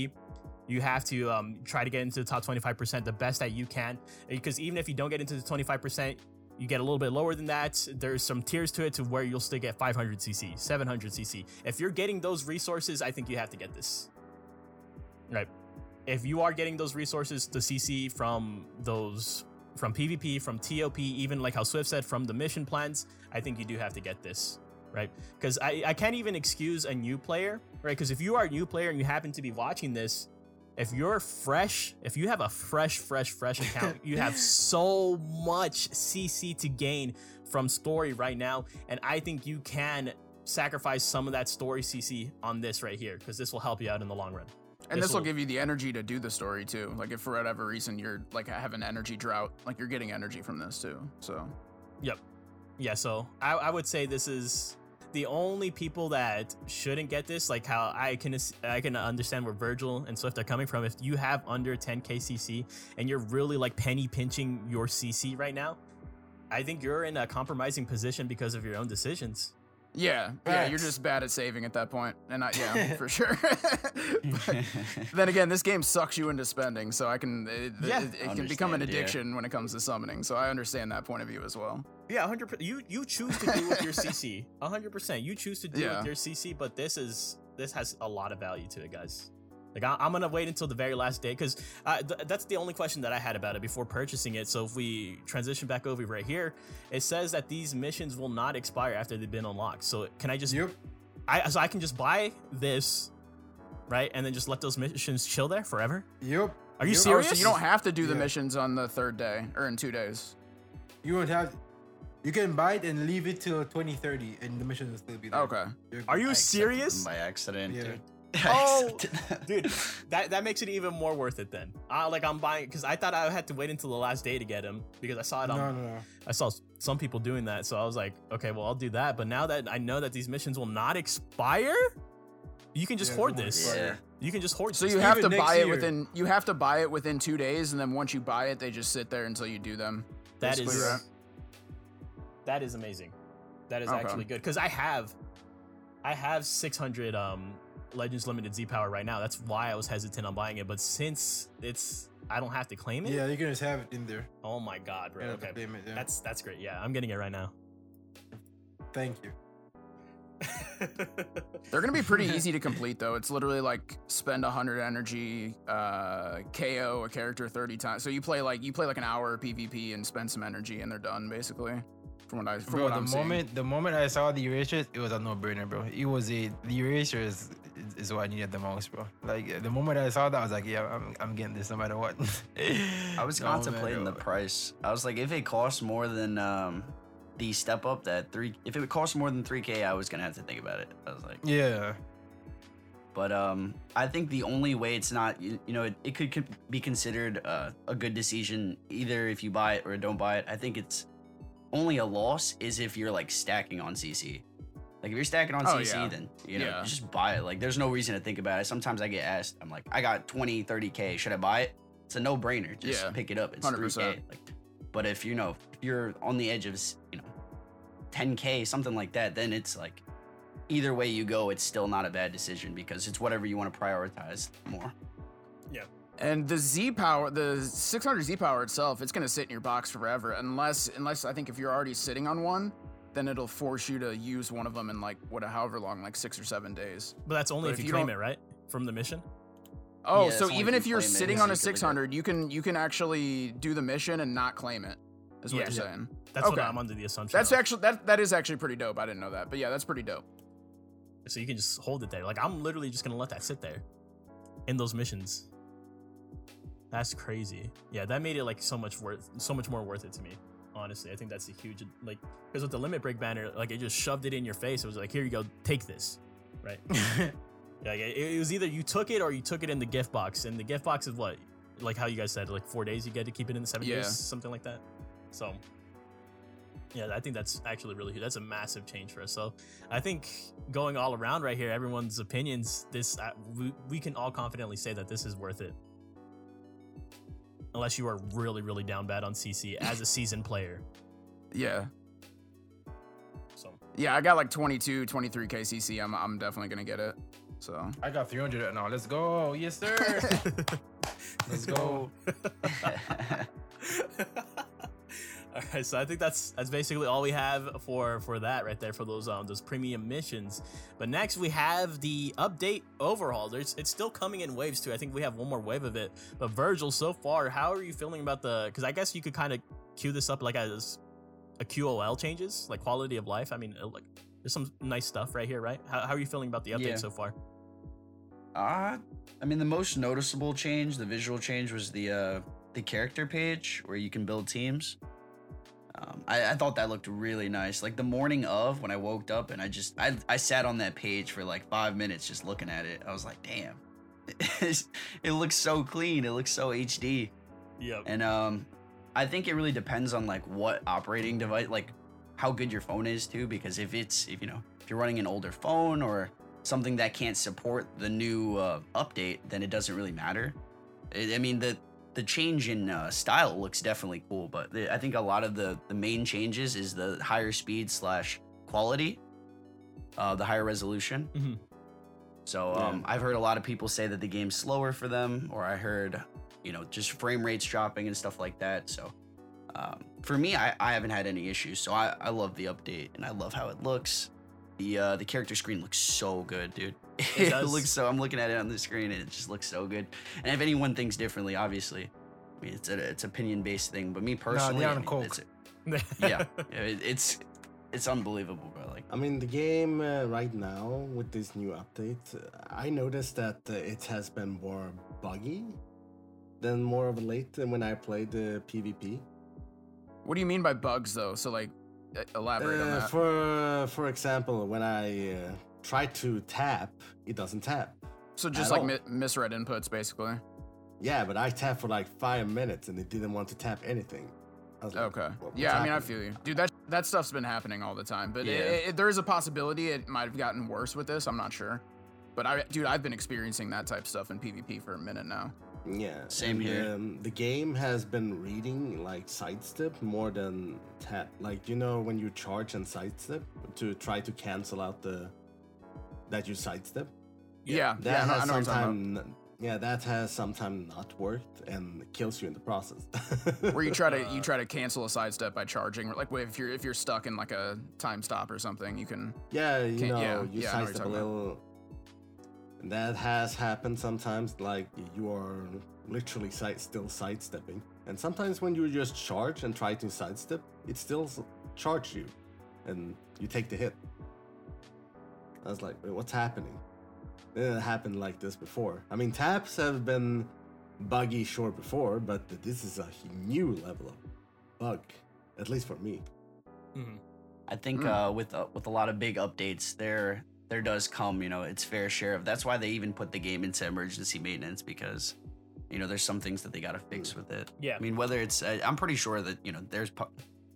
You have to um, try to get into the top 25% the best that you can. Because even if you don't get into the 25%, you get a little bit lower than that. There's some tiers to it to where you'll still get 500 CC, 700 CC. If you're getting those resources, I think you have to get this. Right. If you are getting those resources, the CC from those from PvP, from TOP, even like how Swift said, from the mission plans, I think you do have to get this. Right. Because I, I can't even excuse a new player, right? Because if you are a new player and you happen to be watching this, if you're fresh, if you have a fresh, fresh, fresh account, you have so much CC to gain from story right now. And I think you can sacrifice some of that story CC on this right here because this will help you out in the long run. And This will- give you the energy to do the story too. Like if for whatever reason you're like have an energy drought, like you're getting energy from this too. So Yep. Yeah, so I, I would say this is the only people that shouldn't get this, like how I can I can understand where Virgil and Swift are coming from. If you have under 10k CC and you're really like penny pinching your CC right now, I think you're in a compromising position because of your own decisions. Yeah, yeah, you're just bad at saving at that point, and I, yeah, for sure. But then again, this game sucks you into spending, so I can it, Yeah. it, it can become an Understand, yeah. addiction when it comes to summoning. So I understand that point of view as well. Yeah, hundred percent. You you choose to do with your CC, hundred percent. You choose to do Yeah. with your CC, but this is this has a lot of value to it, guys. Like I, I'm gonna wait until the very last day because uh, th- that's the only question that I had about it before purchasing it. So if we transition back over right here, it says that these missions will not expire after they've been unlocked. So can I just Yep. I so I can just buy this, right, and then just let those missions chill there forever? Yep. Are you Yep. Oh, serious? so you don't have to do the Yeah. missions on the third day or in two days. You won't have. You can buy it and leave it till 2030, and the mission will still be there. Okay. You're Are you I serious? by accident, Yeah. dude. Oh, dude that that makes it even more worth it then uh, like i'm buying because i thought i had to wait until the last day to get him because i saw it on No, no, no. i saw some people doing that so i was like okay well i'll do that but now that i know that these missions will not expire you can just Yeah, hoard this Yeah. you can just hoard So this. you have Even to next buy it within you have to buy it within two days, and then once you buy it, they just sit there until you do them. that basically, is right? that is amazing that is Okay. actually good because i have i have 600 um legends limited z power right now that's why i was hesitant on buying it but since it's i don't have to claim it Yeah, you can just have it in there. oh my god bro You don't have okay claim it, yeah. that's that's great yeah i'm getting it right now Thank you. They're gonna be pretty easy to complete though. It's literally like spend 100 energy, uh, KO a character 30 times. So you play like you play like an hour PvP and spend some energy, and they're done basically. From what I from Bro, what the I'm seeing. moment the moment I saw the erasers, it was a no-brainer, bro. It was a the erasers is, what I needed the most, bro. Like the moment I saw that, I was like, yeah, I'm, I'm getting this no matter what. I was No, contemplating the price. I was like, if it costs more than um, the step up that three, if it costs more than three k, I was gonna have to think about it. I was like, Yeah, but um, I think the only way it's not, you, you know, it, it could co- be considered uh, a good decision either if you buy it or don't buy it. I think it's only a loss is if you're like stacking on CC. Like if you're stacking on Oh, CC, yeah. then you know, Yeah. just buy it. Like there's no reason to think about it. Sometimes I get asked, I'm like, I got 20, 30k, should I buy it? It's a no-brainer. Just Yeah. pick it up. It's 100%. 3k. Like, but if you know, if you're on the edge of, you know, 10k, something like that, then it's like either way you go, it's still not a bad decision because it's whatever you want to prioritize more. Yeah. And the Z power, the 600 Z power itself, it's gonna sit in your box forever, unless unless I think if you're already sitting on one, then it'll force you to use one of them in like what however long, like six or seven days. But that's only But if, if you you claim it, right? From the mission. Oh, Yeah, so even if if you you're sitting on a you can leave it. 600, you can you can actually do the mission and not claim it. Is what Yeah. you're Yeah. saying. That's what Okay. I'm under the assumption. That's of. actually that that is actually pretty dope. I didn't know that, but yeah, that's pretty dope. so you can just hold it there. Like I'm literally just gonna let that sit there in those missions. That's crazy. Yeah, that made it like so much worth, so much more worth it to me. Honestly, I think that's a huge like because with the limit break banner, like it just shoved it in your face. It was like, here you go, take this, right? Like it, it was either you took it or you took it in the gift box, and the gift box is what, like how you guys said, like four days you get to keep it in the seven Yeah. days, something like that. So, yeah, I think that's actually really huge. That's a massive change for us. So, I think going all around right here, everyone's opinions, this uh, we, we can all confidently say that this is worth it. Unless you are really, really down bad on CC as a seasoned player. Yeah. So, Yeah, I got like 22, 23 KCC. I'm I'm definitely gonna get it. So I got 300 right now. Let's go. Yes, sir. Let's go. all right, so I think that's that's basically all we have for for that right there for those um those premium missions. But next we have the update overhaul. There's it's still coming in waves too. I think we have one more wave of it. But Virgil, so far, how are you feeling about the? Because I guess you could kind of queue this up like as a QOL changes, like quality of life. I mean, it, like there's some nice stuff right here, right? How, how are you feeling about the update Yeah. so far? Uh, I mean, the most noticeable change, the visual change, was the uh, the character page where you can build teams. Um, I, I thought that looked really nice. Like the morning of when I woke up and I just I, I sat on that page for like five minutes just looking at it. I was like, damn, it looks so clean. It looks so HD. Yep. And um, I think it really depends on like what operating device, like how good your phone is too. Because if it's if you know if you're running an older phone or something that can't support the new uh, update, then it doesn't really matter. I I mean the the change in uh, style looks definitely cool, but the, I think a lot of the the main changes is the higher speed slash quality, uh, the higher resolution. Mhm. So um, I've heard a lot of people say that the game's slower for them, or I heard, you know, just frame rates dropping and stuff like that. So um, for me, I, I haven't had any issues. So I, I love the update and I love how it looks. The uh, the character screen looks so good, dude. It, does. looks so. I'm looking at it on the screen and it just looks so good. And if anyone thinks differently, obviously, I mean it's a it's opinion based thing. But me personally, I Neon mean, Coke. it's, yeah, yeah, it, it's it's unbelievable, bro. Like I mean, the game uh, right now with this new update, uh, I noticed that uh, it has been more buggy than more of late than when I played the PvP. What do you mean by bugs though? So like, elaborate on Uh, that. for for example, when I uh, try to tap, it doesn't tap. so just like mi- misread inputs, basically. Yeah, but I tapped for like five minutes and it didn't want to tap anything. I was like, Okay. "What- what's Yeah, I mean, I feel you, dude. That that stuff's been happening all the time, but Yeah. it, it, there is a possibility it might have gotten worse with this. I'm not sure, but I, dude, I've been experiencing that type of stuff in PvP for a minute now. Yeah, Same and, here. Um, the game has been reading like sidestep more than tap. Like you know when you charge and sidestep to try to cancel out the that you sidestep. Yeah, That yeah, I know, has know what you're talking sometime, yeah, that has sometimes not worked and kills you in the process. Where you try to Uh, you try to cancel a sidestep by charging, like if you're if you're stuck in like a time stop or something, you can. yeah, you Can't- know, yeah, you yeah, I know what you're sidestep a talking about. Little. That has happened sometimes. Like you are literally side, still sidestepping, and sometimes when you just charge and try to sidestep, it still s- charge you, and you take the hit. I was like, what's happening? It didn't like this before. I mean, taps have been buggy sure before, but this is a new level of bug, at least for me. Mhm. I think Mm. uh, with uh, with a lot of big updates, there there does come you know its fair share of. That's why they even put the game into emergency maintenance because you know there's some things that they got to fix with it. Yeah. I mean whether it's uh, I'm pretty sure that you know there's pu-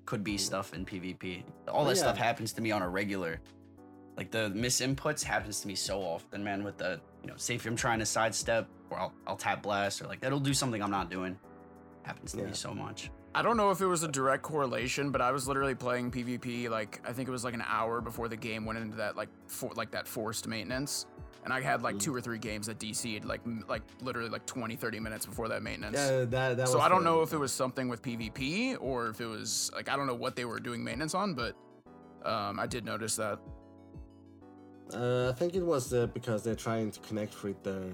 could be stuff in PvP. All that stuff happens to me on a regular. Like the misinputs happens to me so often, man. With the you know, say if I'm trying to sidestep or I'll, I'll tap blast or like it'll do something I'm not doing. Happens to Yeah. me so much. I don't know if it was a direct correlation, but I was literally playing PvP like I think it was like an hour before the game went into that like for like that forced maintenance. And I had like Mm. two or three games that DC'd like m- like literally like 20 30 minutes before that maintenance. Yeah, that, that so I don't know if it was something with PvP or if it was like I don't know what they were doing maintenance on, but um, I did notice that. Uh, I think it was uh, because they're trying to connect with their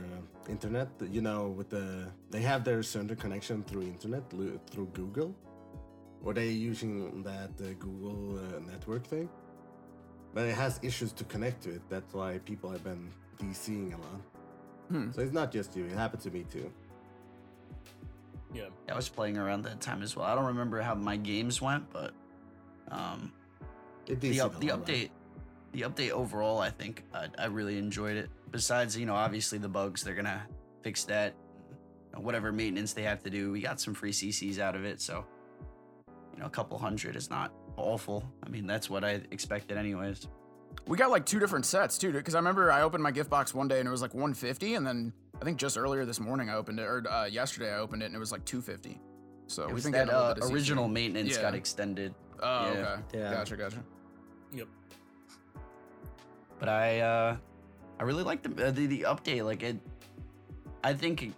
internet. You know, with the they have their server connection through internet through Google, or they using that uh, Google uh, network thing. But it has issues to connect to it. That's why people have been DCing a lot. Hmm. So it's not just you. It happened to me too. Yeah. I was playing around that time as well. I don't remember how my games went, but um, It the DC'd up, a the lot. Update, the update overall, I think I, I really enjoyed it. Besides, you know, obviously the bugs, they're gonna fix that. Whatever maintenance they have to do, we got some free CCs out of it, so you know, a couple hundred is not awful. I mean, that's what I expected, anyways. We got like two different sets too, because I remember I opened my gift box one day and it was like 150, and then I think just earlier this morning I opened it, or uh, yesterday I opened it and it was like 250. So It we've was been that getting a little uh, bit of CC. original maintenance got extended, Oh, yeah. okay. Yeah. Gotcha, gotcha. Yep. But I uh, I really like the, uh, the the update. Like it, I think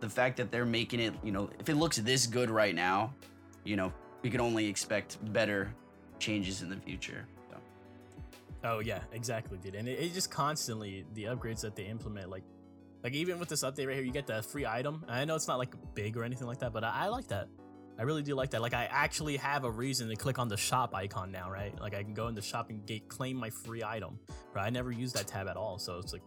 the fact that they're making it, you know, if it looks this good right now, you know, we can only expect better changes in the future. So. Oh yeah, exactly, dude. And it, it just constantly the upgrades that they implement, like, like even with this update right here, you get the free item. I know it's not like big or anything like that, but I, I like that. I really do like that. Like I actually have a reason to click on the shop icon now, right? Like I can go in the shopping gate, claim my free item. Right? I never use that tab at all, so it's like.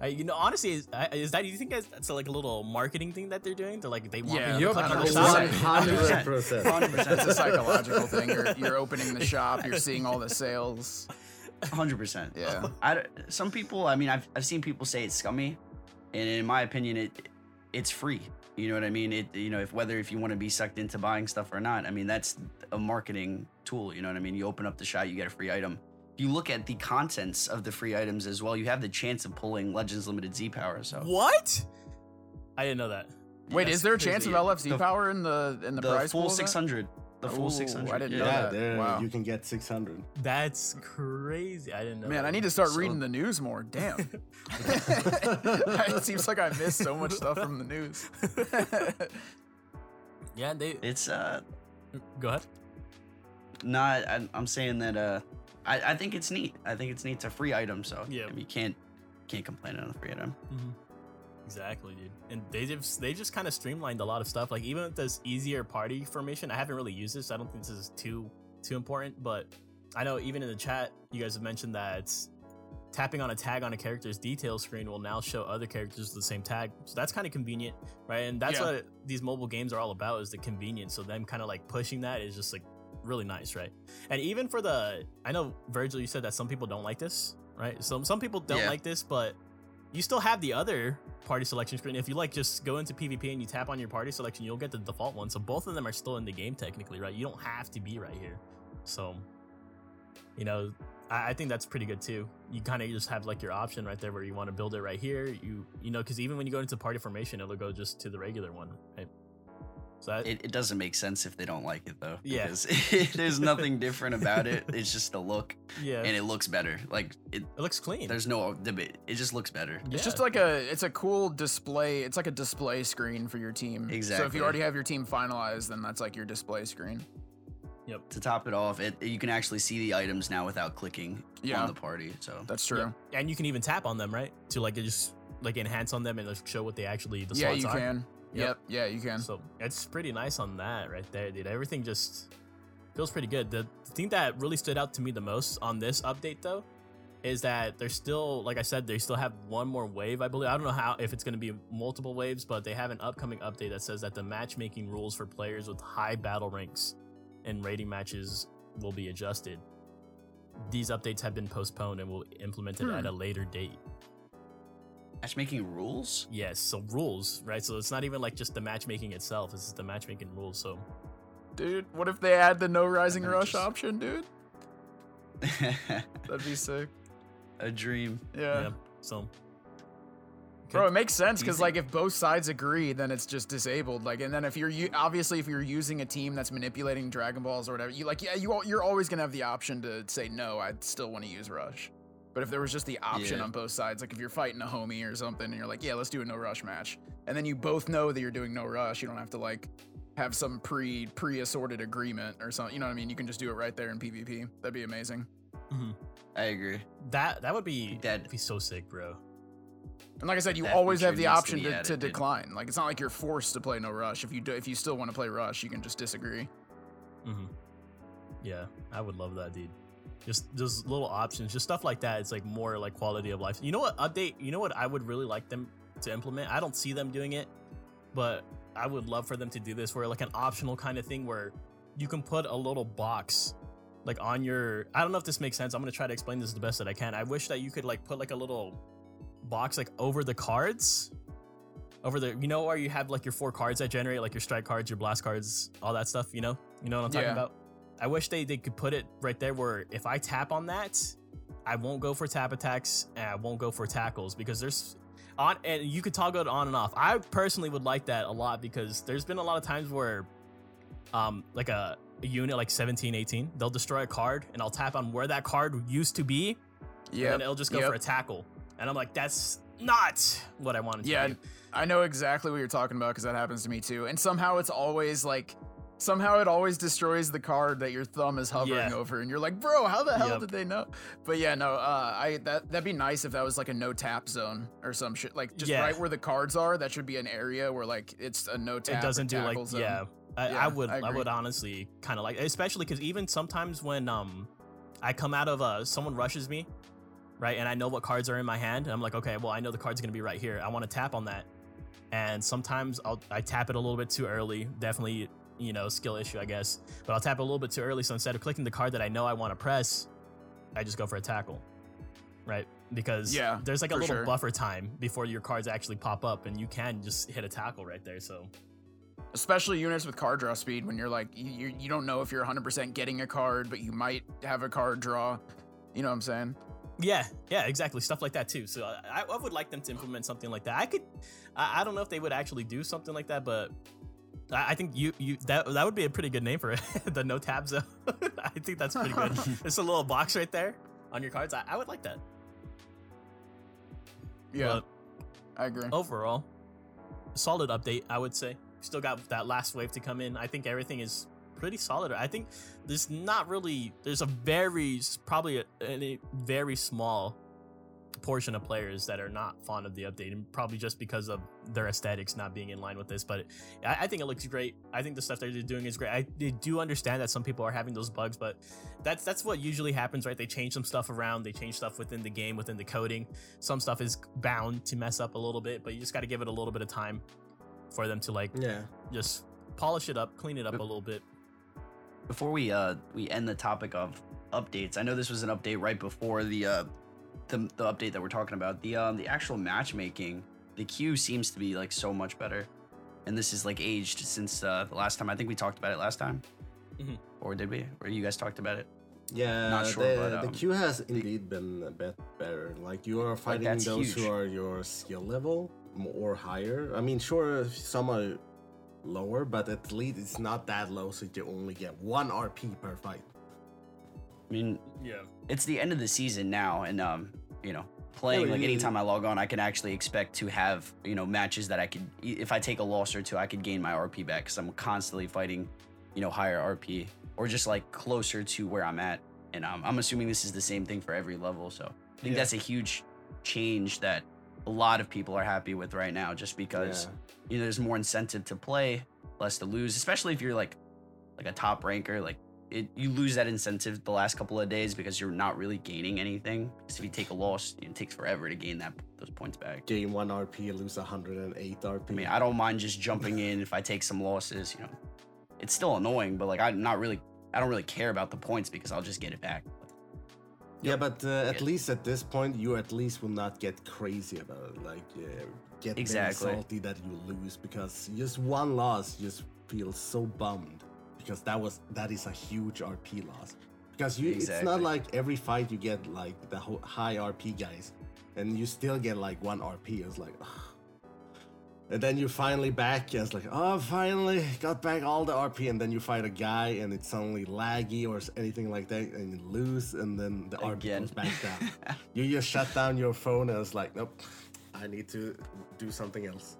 I, you know, honestly, is, is that you think that's, that's like a little marketing thing that they're doing? They're like they want Yeah, people to yup, click on the 100%. shop. 100%. 100%. It's a psychological thing. You're, you're opening the shop, you're seeing all the sales. Hundred percent. Yeah. I d- some people. I mean, I've I've seen people say it's scummy, and in my opinion, it it's free. You know what I mean? It you know if whether if you want to be sucked into buying stuff or not. I mean that's a marketing tool. You know what I mean? You open up the shop, you get a free item. If you look at the contents of the free items as well, you have the chance of pulling Legends Limited Z Power. So What? I didn't know that. Wait, That's is there a chance of LFZ The- power in the in the, The prize full pool of 600. The full Ooh, 600. I didn't yeah. know that. there Wow. you can get 600. That's crazy. I didn't know. Man, that. I need to start So- reading the news more. Damn. it seems like I missed so much stuff from the news. Yeah, they It's uh go ahead. not. I, I'm saying that uh, I, I think it's neat. I think it's neat. It's a free item, so Yeah. I mean, you can't can't complain on a free item. Exactly, dude. And they just they just kind of streamlined a lot of stuff. Like even with this easier party formation, I haven't really used this. I don't think this is too too important, but I know even in the chat, you guys have mentioned that tapping on a tag on a character's detail screen will now show other characters with the same tag. So that's kind of convenient, right? And that's Yeah. what these mobile games are all about is the convenience. So them kind of like pushing that is just like really nice, right? And even for the I know Virgil you said that some people don't like this, right? So some people don't Yeah. like this, but you still have the other party selection screen. If you like just go into PvP and you tap on your party selection, you'll get the default one. So both of them are still in the game technically, right? You don't have to be right here. So you know, I, I think that's pretty good too. You kind of just have like your option right there where you want to build it right here. You you know, because even when you go into party formation, it'll go just to the regular one, right? So that, It, it doesn't make sense if they don't like it though. Yeah. Because there's nothing different about it. It's just the look, yeah, and it looks better. Like it. it looks clean. There's no debate. It just looks better. It's just like a it's a cool display. It's like a display screen for your team. Exactly. So if you already have your team finalized, then that's like your display screen. Yep. To top it off, it you can actually see the items now without clicking Yeah. on the party. So That's true. and you can even tap on them, right? To like just like enhance on them and like, show what they actually the yeah, slots you are. can. Yep. Yep. Yeah, you can. So it's pretty nice on that right there, dude. Everything just feels pretty good. The thing that really stood out to me the most on this update, though, is that there's still, like I said, they still have one more wave. I believe. I don't know how if it's going to be multiple waves, but they have an upcoming update that says that the matchmaking rules for players with high battle ranks and rating matches will be adjusted. These updates have been postponed and will be implemented Hmm. at a later date. Matchmaking rules. Yes, so rules, right? So it's not even like just the matchmaking itself; it's just the matchmaking rules. So Dude, what if they add the no rising rush just- option, dude? That'd be sick. a dream. Yeah. yeah, so Bro, it makes sense because like if both sides agree, then it's just disabled. Like, and then if you're u- obviously if you're using a team that's manipulating Dragon Balls or whatever, you like yeah, you al- you're always gonna have the option to say no. I still want to use Rush. But if there was just the option Yeah. on both sides, like if you're fighting a homie or something, and you're like, yeah, let's do a no rush match, and then you both know that you're doing no rush, you don't have to like have some pre pre assorted agreement or something. You know what I mean? You can just do it right there in PvP. That'd be amazing. I agree. that that would be that would be so sick, bro. And like I said, you That always have the needs to option to, to, decline. Like it's not like you're forced to play no rush. If you do, if you still want to play rush, you can just disagree. hmm Yeah, I would love that, dude. Just those little options, just stuff like that. It's like more like quality of life. You know what? Update. You know what? I would really like them to implement. I don't see them doing it, but I would love for them to do this, where like an optional kind of thing where you can put a little box like on your. I don't know if this makes sense. I'm gonna try to explain this the best that I can. I wish that you could like put like a little box like over the cards over the you know where you have like your four cards that generate like your strike cards your blast cards all that stuff you know you know what i'm talking Yeah. about i wish they, they could put it right there where if i tap on that i won't go for tap attacks and i won't go for tackles because there's on and you could toggle it on and off i personally would like that a lot because there's been a lot of times where um like a, a unit like 17 18 they'll destroy a card and i'll tap on where that card used to be Yeah, and it'll just go yep. for a tackle and i'm like that's not what i wanted to Yeah, do. I know exactly what you're talking about because that happens to me too. And somehow it's always like, somehow it always destroys the card that your thumb is hovering Yeah. over, and you're like, bro, how the hell Yep. did they know? But yeah, no, uh, I that that'd be nice if that was like a no tap zone or some shit, like just Yeah. right where the cards are. That should be an area where like it's a no tap. it doesn't do like zone. yeah I, Yeah, I would I I, would honestly kind of like especially because even sometimes when um i come out of uh someone rushes me right and i know what cards are in my hand and i'm like okay well i know the card's gonna be right here i want to tap on that and sometimes i'll i tap it a little bit too early definitely you know skill issue i guess but i'll tap a little bit too early so instead of clicking the card that i know i want to press i just go for a tackle right because Yeah, there's like a little sure. buffer time before your cards actually pop up and you can just hit a tackle right there so especially units with card draw speed when you're like you, you, don't know if you're 100% getting a card but you might have a card draw you know what i'm saying Yeah, yeah, exactly. Stuff like that too. So I, I would like them to implement something like that. I could, I, I don't know if they would actually do something like that, but I, think you you that that would be a pretty good name for it. the no tab zone. I think that's pretty good. it's a little box right there on your cards. I, I would like that. Yeah, But I agree. overall, solid update. I would say. Still got that last wave to come in. I think everything is pretty solid. I think there's not really. There's a very probably a, a very small portion of players that are not fond of the update, and probably just because of their aesthetics not being in line with this. But I, I think it looks great. I think the stuff they're doing is great. I they do understand that some people are having those bugs, but that's that's what usually happens, right? They change some stuff around, they change stuff within the game, within the coding. Some stuff is bound to mess up a little bit, but you just got to give it a little bit of time for them to like Yeah. just polish it up, clean it up a little bit. Before we uh we end the topic of updates, I know this was an update right before the uh the, the update that we're talking about. The um the actual matchmaking, the queue seems to be like so much better, and this is like aged since uh, the last time. I think we talked about it last time, Mhm. or did we? Or you guys talked about it? Yeah, Not sure, the, but, the um, queue has indeed been a bit better. Like you are fighting that's those huge. who are your skill level or higher. I mean, sure, some are lower, but at least it's not that low, so you only get one RP per fight. I mean, Yeah. It's the end of the season now, and um, you know, playing like anytime I log on, I can actually expect to have you know matches that I could, if I take a loss or two, I could gain my RP back because I'm constantly fighting, you know, higher RP or just like closer to where I'm at, and um, I'm assuming this is the same thing for every level. So I think Yeah. that's a huge change that a lot of people are happy with right now, just because Yeah. you know there's more incentive to play, less to lose, especially if you're like like a top ranker, like it, you lose that incentive the last couple of days because you're not really gaining anything. Because if you take a loss, it takes forever to gain that those points back. Gain one RP, lose 108 RP. I mean, I don't mind just jumping in if I take some losses. You know, it's still annoying, but like I'm not really, I don't really care about the points because I'll just get it back. yeah, but uh, at least at this point, you at least will not get crazy about it. Like, uh, get Exactly. salty that you lose because just one loss just feels so bummed because that was that is a huge RP loss. Because you, it's not like every fight you get like the high RP guys, and you still get like one RP. It's like, ugh. and then you finally back, it's like, oh, finally got back all the RP, and then you fight a guy, and it's only laggy or anything like that, and you lose, and then the RP Again. goes back down. you just shut down your phone, and it's like, nope, I need to do something else.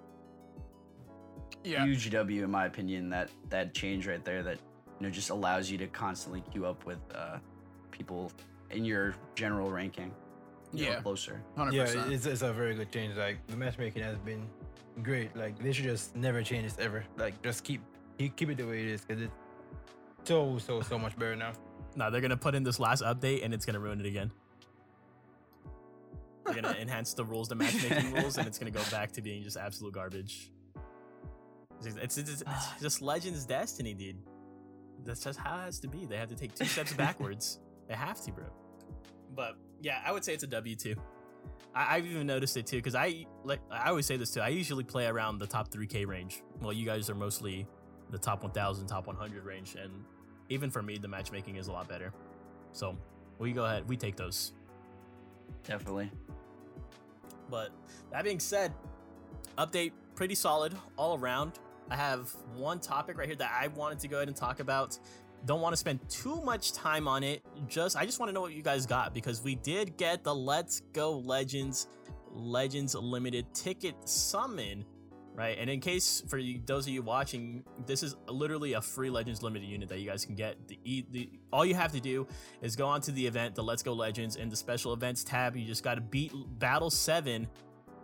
Yeah, Huge W in my opinion. That that change right there that you know just allows you to constantly queue up with uh, people in your general ranking. you know, Yeah. closer. hundred Yeah, it's, it's a very good change. Like the matchmaking has been great. Like they should just never change this ever. Like just keep keep, keep it the way it is because it's so so so much better now. No, they're gonna put in this last update and it's gonna ruin it again. They're gonna enhance the rules, the matchmaking rules, and it's gonna go back to being just absolute garbage. It's, it's, it's, just Legends Destiny, dude. That's just how it has to be. They have to take two steps backwards. They have to, bro. But yeah, I would say it's a W two. I, I've even noticed it too because I like I always say this too. I usually play around the top three K range. Well, you guys are mostly the top one thousand, top one hundred range, and even for me, the matchmaking is a lot better. So we go ahead, we take those. Definitely. But that being said, update pretty solid all around. I have one topic right here that I wanted to go ahead and talk about. Don't want to spend too much time on it. Just I just want to know what you guys got because we did get the Let's Go Legends Legends limited ticket summon, right? And in case for you those of you watching, this is literally a free Legends limited unit that you guys can get. The, the all you have to do is go onto the event, the Let's Go Legends, and the special events tab. You just got to beat Battle 7,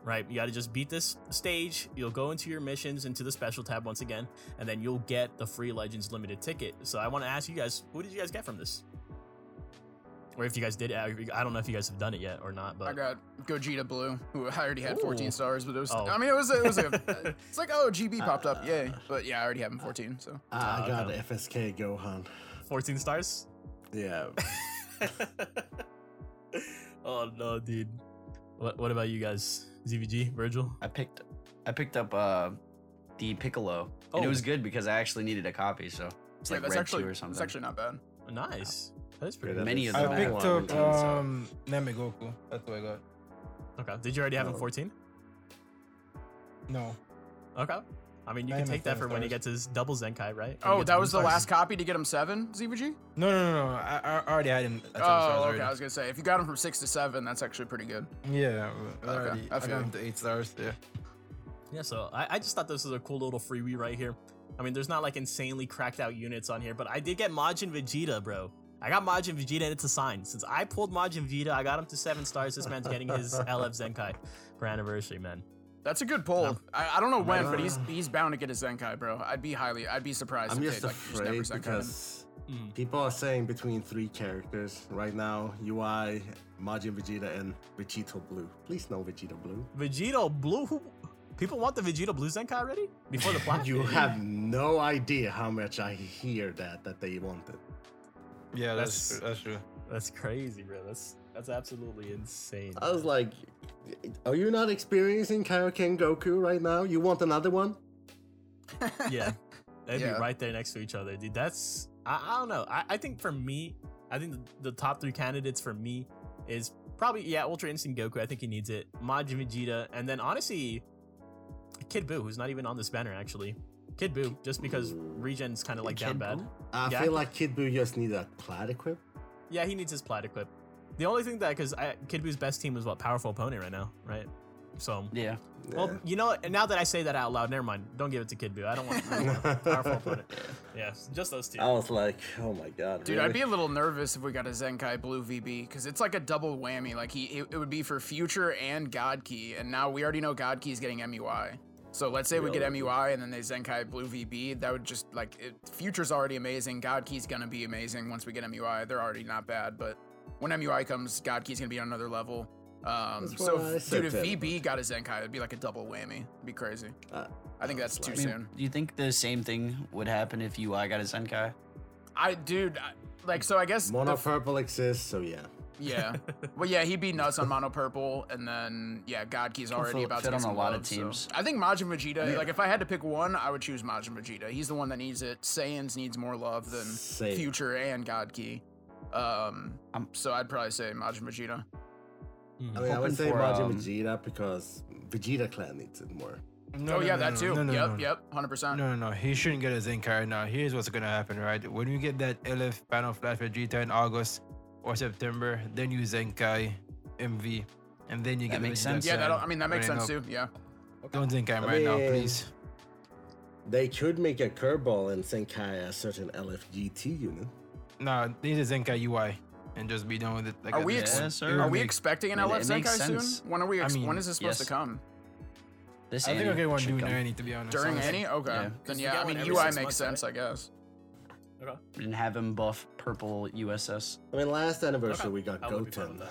right? You got to just beat this stage. You'll go into your missions, into the special tab once again, and then you'll get the free Legends limited ticket. So I want to ask you guys, who did you guys get from this? Or if you guys did, I I don't know if you guys have done it yet or not, But I got Gogeta Blue, who I already had 14 stars, but it was. Oh. I mean, it was. It was. A, it's like oh, GB popped up, yay! But yeah, I already have him 14. So I Ah, got okay. FSK Gohan. 14 stars? Yeah. oh no, dude. What what about you guys? ZVG, Virgil? I picked I picked up uh the Piccolo. And it Oh. was good because I actually needed a copy, so it's yeah, like that's red actually two or something. that's actually not bad. Nice. That's pretty that good. Many is of I them so have picked one up team, so- um Namigoku. That's what I got. Okay. Did you already have him 14? No. Okay. I mean, you I can take that for when he gets his double Zenkai, right? When he Oh, gets that was the stars. last copy to get him seven, ZVG? No, no, no, no. I, I already had him. At seven Oh, stars okay. already. I was gonna say if you got him from six to seven, that's actually pretty good. Yeah, I Okay, already. I I, feel got you. him to eight stars. Yeah. Yeah, so I, I just thought this was a cool little freebie right here. I mean, there's not like insanely cracked out units on here, but I did get Majin Vegeta, bro. I got Majin Vegeta and it's a sign. Since I pulled Majin Vegeta, I got him to seven stars. This man's getting his LF Zenkai for anniversary, man. That's a good pull. No. I, I don't know when, Uh, but he's he's bound to get a Zenkai, bro. I'd be highly, I'd be surprised I'm if just they, like, just never afraid because Mm. people are saying between three characters right now: UI, Majin Vegeta, and Vegito Blue. Please no Vegito Blue. Vegito Blue. Who- People want the Vegito Blue Zenkai already before the plat. You have no idea how much I hear that that they wanted. Yeah, that's That's- true. That's true. That's crazy, bro. That's that's absolutely insane. I was like, "Are you not experiencing Kaioken Goku right now? You want another one?" yeah, they'd Yeah. be right there next to each other, dude. That's I, I don't know. I, I think for me, I think the, the top three candidates for me is probably yeah, Ultra Instinct Goku. I think he needs it. Majin Vegeta, and then honestly, Kid Buu, who's not even on this banner actually. Kid Buu, just because Regen's kind of like down Kid bad. I Yeah. feel like Kid Buu just needs a plat equip. Yeah, he needs his plat equip. The only thing that because Kid Buu's best team is what powerful opponent right now, right? So Yeah. well, Yeah. you know, and now that I say that out loud, never mind. Don't give it to Kid Buu. I don't want, I don't want powerful opponent. Yeah, just those two. I was like, oh my god, Dude, really? I'd be a little nervous if we got a Zenkai Blue VB because it's like a double whammy. Like he, it, it would be for Future and God Ki, and now we already know God Ki's getting MUI. So let's say we get MUI and then they Zenkai Blue VB. That would just like it, Future's already amazing. God Ki's gonna be amazing once we get MUI. They're already not bad, but when MUI comes, God Ki's gonna be on another level. Um, That's so what I if, said dude, if to VB got a Zenkai, it'd be like a double whammy. It'd be crazy. Uh, I think that's too I mean, soon. do you think the same thing would happen if UI got a Zenkai? I, dude, I, like so. I guess Mono the- purple exists, so yeah. Yeah. well, yeah, he'd be nuts on mono purple, and then yeah, God Ki's already fit- about to fit get on a lot of love, so- teams. I think Majin Vegeta. Like, if I had to pick one, I would choose Majin Vegeta. He's the one that needs it. Saiyans needs more love than Same. Future and God Ki. Um, I'm- so I'd probably say Majin Vegeta. Mhm. I mean, I would say for, Majin um, Vegeta because Vegeta clan needs it more. No, oh no, yeah, no, that too. No, no, yep, no, no. yep, hundred percent. No, no, no. He shouldn't get a Zenkai right now. Here's what's gonna happen, right? When you get that LF panel flat Vegeta in August or September, then you Zenkai MV, and then you That get makes Vegeta sense. Yeah, that Sand I mean that makes sense up. too. Yeah. Don't Zenkai him I right now, please. They could make a curveball and Zenkai a certain LFGT unit. Nah, they need a Zenkai UI and just be done with it. Like Are a- we Yeah, ex- sir. Are we expecting an It- LF it makes Zenkai soon? When are we? Ex- I mean, when is this supposed yes. to come? This I think I'll Annie get one should doing to be honest. During honestly. any? Okay. Yeah. Then 'Cause we yeah, I mean UI makes months, sense, right? I guess. Okay. and have him buff purple USS. I mean, last anniversary Okay. we got I would be fine Goten.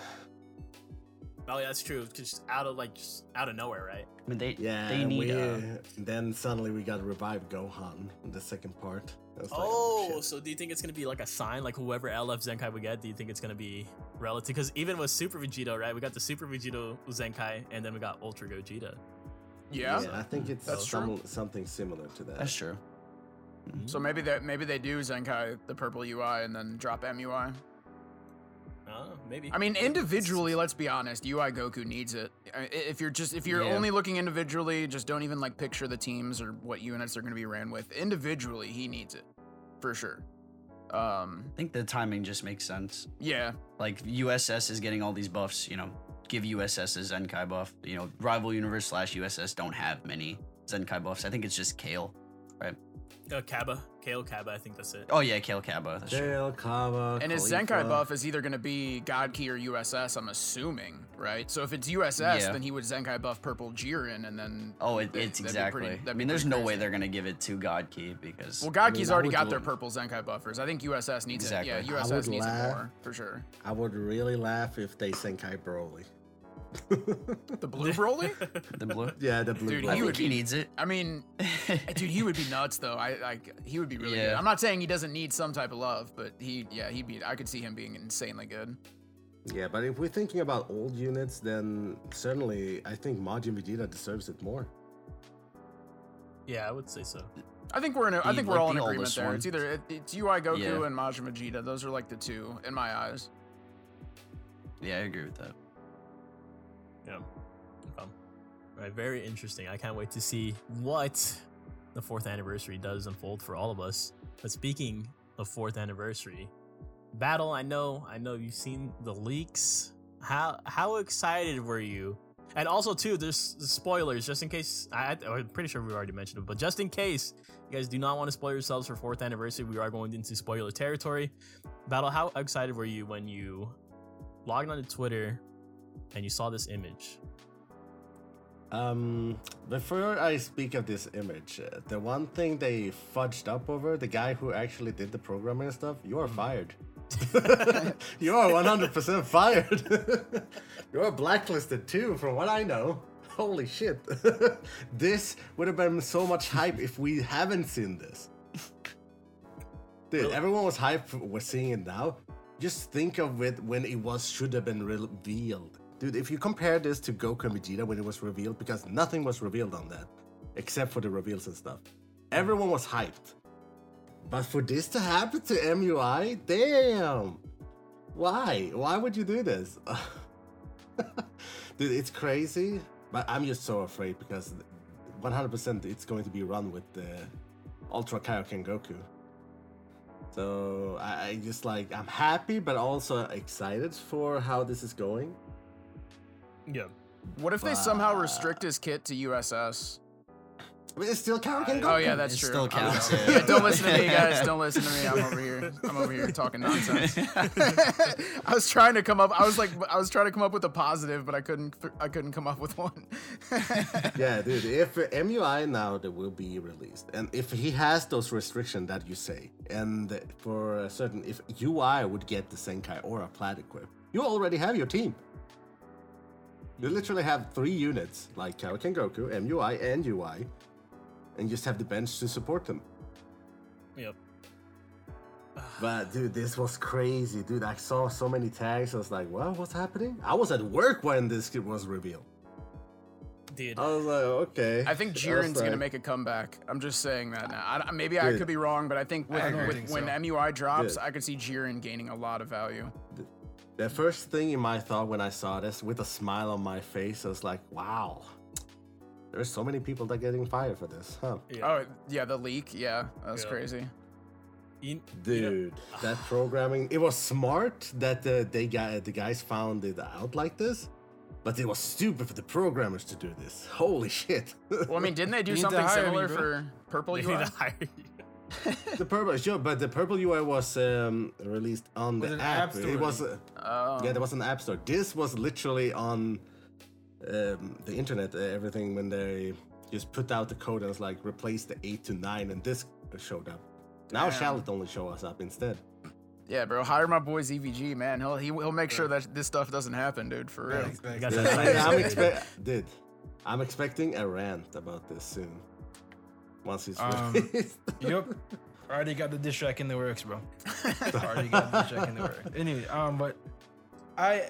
With that. Oh yeah, that's true. Just out of like just out of nowhere, right? I mean, they Yeah, they need. we, uh, then suddenly we got revived Gohan in the second part. I like, Oh, shit. so do you think it's gonna be like a sign, like whoever LF Zenkai we get? Do you think it's gonna be relative? Because even with Super Vegito, right? We got the Super Vegito Zenkai, and then we got Ultra Gogeta. Yeah. I think it's That's some, something similar to that. that's true. So maybe that maybe they do Zenkai the purple UI and then drop MUI. Maybe. I mean, individually, let's be honest, UI Goku needs it. I- i- If you're just if you're Yeah. only looking individually, just don't even like picture the teams or what units are going to be ran with. Individually, he needs it for sure. Um, I think the timing just makes sense. yeah, Like USS is getting all these buffs. You know, give USS a Zenkai buff. You know, Rival Universe slash USS don't have many Zenkai buffs. I think it's just Kale, right? uh, Cabba, Kale Cabba. I think that's it. Oh yeah, Kale Cabba. That's true. Dale, Cabba, and his Caulifla. Zenkai buff is either going to be God Ki or USS. I'm assuming, right? So if it's USS, Yeah. then he would Zenkai buff purple Jiren, and then Oh, it, it's that'd exactly. pretty- I that'd be mean, there's pretty no way they're gonna give it to God Ki because Well, God mean, Key's already would got their purple Zenkai buffers. I think USS needs Exactly. it. I Yeah, USS needs it more for sure. I would really laugh if they Zenkai Broly. The blue Broly? the blue. yeah, the blue Dude, I he Broly. would think he needs it. I mean, dude, he would be nuts though. I like he would be really good. I'm not saying he doesn't need some type of love, but he, yeah, he'd be. I could see him being insanely good. Yeah, but if we're thinking about old units, then certainly I think Majin Vegeta deserves it more. Yeah, I would say so. I think we're in. A, I The- think we're like all in agreement there. one. It's either it, it's UI Goku Yeah. and Majin Vegeta. Those are like the two in my eyes. Yeah, I agree with that. Yeah. All um, right, very interesting. I can't wait to see what the fourth anniversary does unfold for all of us. But speaking of fourth anniversary, battle. I know, I know you've seen the leaks. How how excited were you? And also too, there's spoilers just in case. I, I'm pretty sure we already mentioned it, but just in case you guys do not want to spoil yourselves for fourth anniversary, we are going into spoiler territory. Battle. How excited were you when you logged onto Twitter and you saw this image? Um, before I speak of this image, uh, the one thing they fudged up over, the guy who actually did the programming and stuff, you are fired. you are 100% fired. you are blacklisted too, from what I know. Holy shit. this would have been so much hype if we haven't seen this. Dude, Really? everyone was hyped. for- seeing it now. Just think of it when it was should have been revealed. Dude, if you compare this to Goku and Vegeta when it was revealed, because nothing was revealed on that, except for the reveals and stuff. Everyone was hyped. But for this to happen to MUI, damn. Why? Why would you do this? Dude, it's crazy. But I'm just so afraid because 100% it's going to be run with the Ultra Kaioken Goku. So I, I just like I'm happy, but also excited for how this is going. Yeah. What if they somehow restrict his kit to USS? I mean, it's still Kaioken Goku. Oh yeah, that's It true. still I'm- counts, yeah, yeah. don't listen to me, guys. Don't listen to me. I'm over here. I'm over here talking nonsense. I was trying to come up. I was like, I was trying to come up with a positive, but I couldn't. I couldn't come up with one. yeah, dude. If MUI now that will be released, and if he has those restrictions that you say, and for a certain, if UI would get the Zenkai or a Plat equip, you already have your team. You literally have three units like Kaioken Goku, MUI, and UI, and just have the bench to support them. Yep. But dude, this was crazy, dude. I saw so many tags. I was like, "What? What's happening?" I was at work when this was revealed. Dude. I was like, "Okay." I think was Jiren's gonna make a comeback. I'm just saying that now. I, maybe I could be wrong, but I think with, I with- think when so. MUI drops, Good. I could see Jiren gaining a lot of value. The first thing in my thought when I saw this, with a smile on my face, I was like, "Wow, there's so many people that are getting fired for this, huh?" Yeah. Oh yeah, the leak. Yeah, that was Yeah. crazy. You- you know- Dude, that programming, it was smart that uh, they got the guys found it out like this, but it was stupid for the programmers to do this. Holy shit! Well, I mean, didn't they do You need to something hire me, similar for Purple they UI? Need to hire you. the purple, sure, but the purple UI was um, released on Was the an app. app store. It was. Uh, Oh. Yeah, there was an app store. This was literally on um, the internet. Uh, everything when they just put out the code and was like replace the eight to nine, and this showed up. Now Damn. shall only show us up instead? Yeah, bro. Hire my boy ZVG, man. He'll he, he'll make sure that this stuff doesn't happen, dude. For real. I got Yeah, I- I'm expect, dude. I'm expecting a rant about this soon. Once it's Um. Yep. Already got the diss track in the works, bro. Already got the diss track in the works. Anyway, um, but I,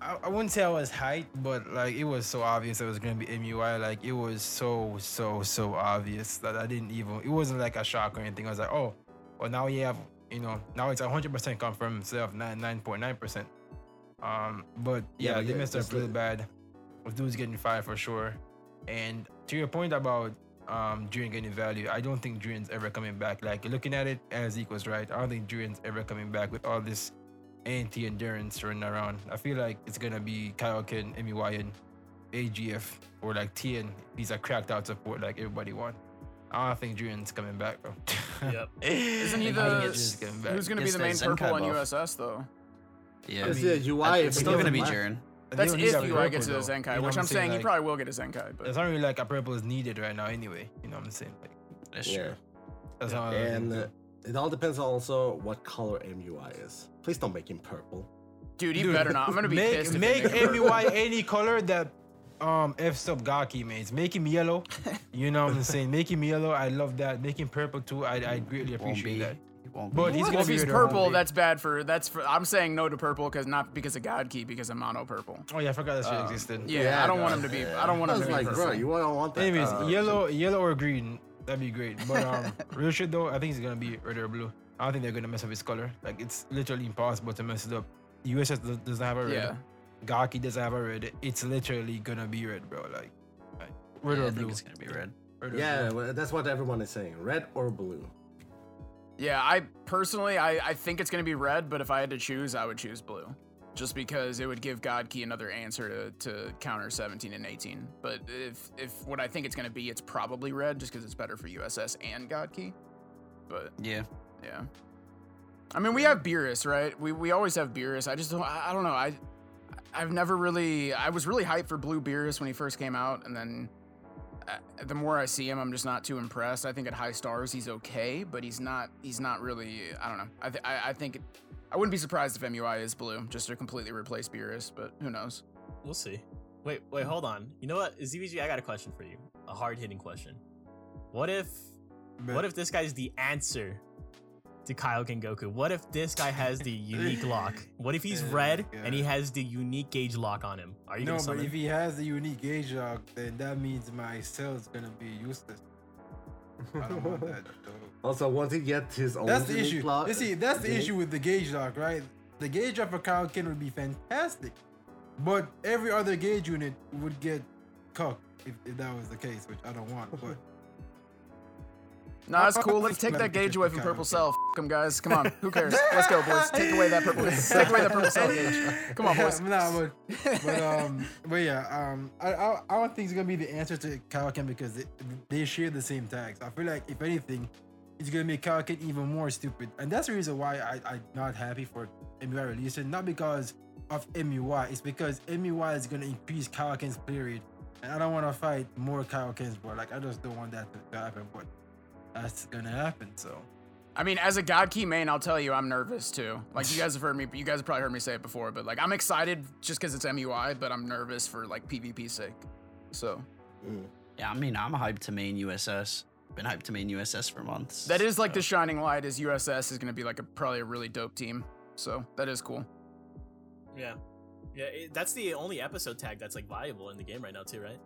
I I wouldn't say I was hyped, but like it was so obvious it was gonna be MUI. Like it was so so so obvious that I didn't even. It wasn't like a shock or anything. I was like, oh, well now you have you know now it's 100 percent confirmed instead of 99.9 percent. Um, but Yeah, yeah, they messed up really bad. With dudes getting fired for sure. And to your point about um Jiren getting value, I don't think Jiren's ever coming back. Like looking at it as equals right, I don't think Jiren's ever coming back with all this anti endurance running around. I feel like it's gonna be Kaioken, MUI, and AGF or like TN. These are cracked out support like everybody want. I don't think Jiren's coming back, bro. Yep. Isn't he the? it's coming. Who's gonna be the the main purple on buff. USS though? Yeah, It's I the UI. it's if still gonna be doesn't Jiren. That's They don't if need a UI purple, gets to the though. Zenkai, You know which I'm saying he Like, probably will get a Zenkai. But It's not really like a purple is needed right now anyway. You know what I'm saying? Like That's Yeah. true. that's how I And uh, it all depends also what color MUI is. Please don't make him purple. dude, he Dude, better not. I'm gonna be make, pissed. if Make make. MUI any color that um F sub Gaki makes. Make him yellow. You know what I'm saying? Make him yellow. I love that. Make him purple too. I, I greatly appreciate that. It won't But be. he's gonna if be he's purple, that's bad for. That's for. I'm saying no to purple because not because of God Ki, because of mono purple. Oh yeah, I forgot that shit Um, existed. Yeah, Yeah, I don't want him to be. I don't want I him was to be like, purple. bro, you don't want that. Anyways, Uh, yellow, yellow or green. That'd be great. But um, real shit though, I think it's gonna be red or blue. I don't think they're gonna mess up his color. Like it's literally impossible to mess it up. USS does- doesn't have a red. Yeah. Gaki doesn't have a red. It's literally gonna be red, bro. Like, like red Yeah, or I think blue. it's gonna be red. Red Yeah, blue. well, that's what everyone is saying. Red or blue. Yeah, I personally, I, I think it's gonna be red, but if I had to choose, I would choose blue, just because it would give God Ki another answer to, to counter 17 and 18. But if if what I think it's gonna be, it's probably red, just because it's better for USS and God Ki. But Yeah. yeah, I mean we have Beerus, right? We we always have Beerus. I just don't, I, I don't know. I I've never really, I was really hyped for Blue Beerus when he first came out, and then. Uh, the more I see him, I'm just not too impressed. I think at high stars he's okay, but he's not. He's not really. I don't know. I th- I, I think. I wouldn't be surprised if MUI is blue, just to completely replace Beerus, but who knows? We'll see. Wait, wait, hold on. You know what? ZVG, I got a question for you. A hard hitting question. What if But- what if this guy's the answer to Kaioken Goku? What if this guy has the unique lock? What if he's red my and he has the unique gauge lock on him? Are you no, gonna but if he has the unique gauge lock, then that means my cell is gonna be useless. I don't want that. though. Also, once he gets his own That's the unique issue. lock- You see, that's the gauge- issue with the gauge lock, right? The gauge lock for Kaioken would be fantastic, but every other gauge unit would get cooked if, if that was the case, which I don't want. But Nah, it's cool. Let's take that gauge away from Purple Cell. F them guys. Come on. Who cares? Let's go, boys. Take away that purple. take away that Purple Cell gauge. Come on, boys. nah, but but um, but yeah, um, I, I I don't think it's gonna be the answer to Kaioken because they, they share the same tags. I feel like if anything, it's gonna make Kaioken even more stupid, and that's the reason why I I'm not happy for MUI releasing. Not because of MUI, it's because MUI is gonna increase Kaioken's play rate, and I don't want to fight more Kaioken's, bro. Like I just don't want that to happen, but that's gonna happen. So I mean, as a God Ki main, I'll tell you, I'm nervous too. Like you guys have heard me, you guys have probably heard me say it before, but like I'm excited just because it's MUI, but I'm nervous for like PvP sake. So Mm. Yeah, I mean, I'm hyped to main USS. Been hyped to main USS for months. that is like the shining light. Is USS is going to be like a probably a really dope team. So that is cool. yeah, yeah. It, that's the only episode tag that's like viable in the game right now, too, right?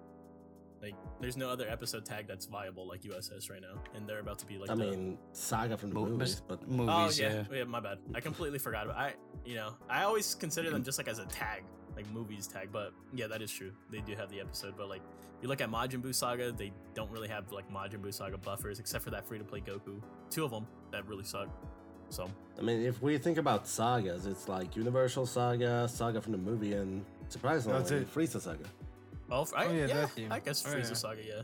Like, there's no other episode tag that's viable like USS right now, and they're about to be like. I the- mean, Saga from the Mo- movies, but movies. oh yeah, yeah. yeah, my bad. I completely forgot about. I, you know, I always consider them just like as a tag, like movies tag. But yeah, that is true. They do have the episode, but like you look at Majin Buu Saga, they don't really have like Majin Buu Saga buffers except for that free to play Goku. Two of them that really suck. So I mean, if we think about sagas, it's like Universal Saga, Saga from the movie, and surprisingly, That's it. Frieza Saga. Oh, f- I, Oh, yeah, yeah, that team. I guess Oh, Frieza yeah. Saga, yeah,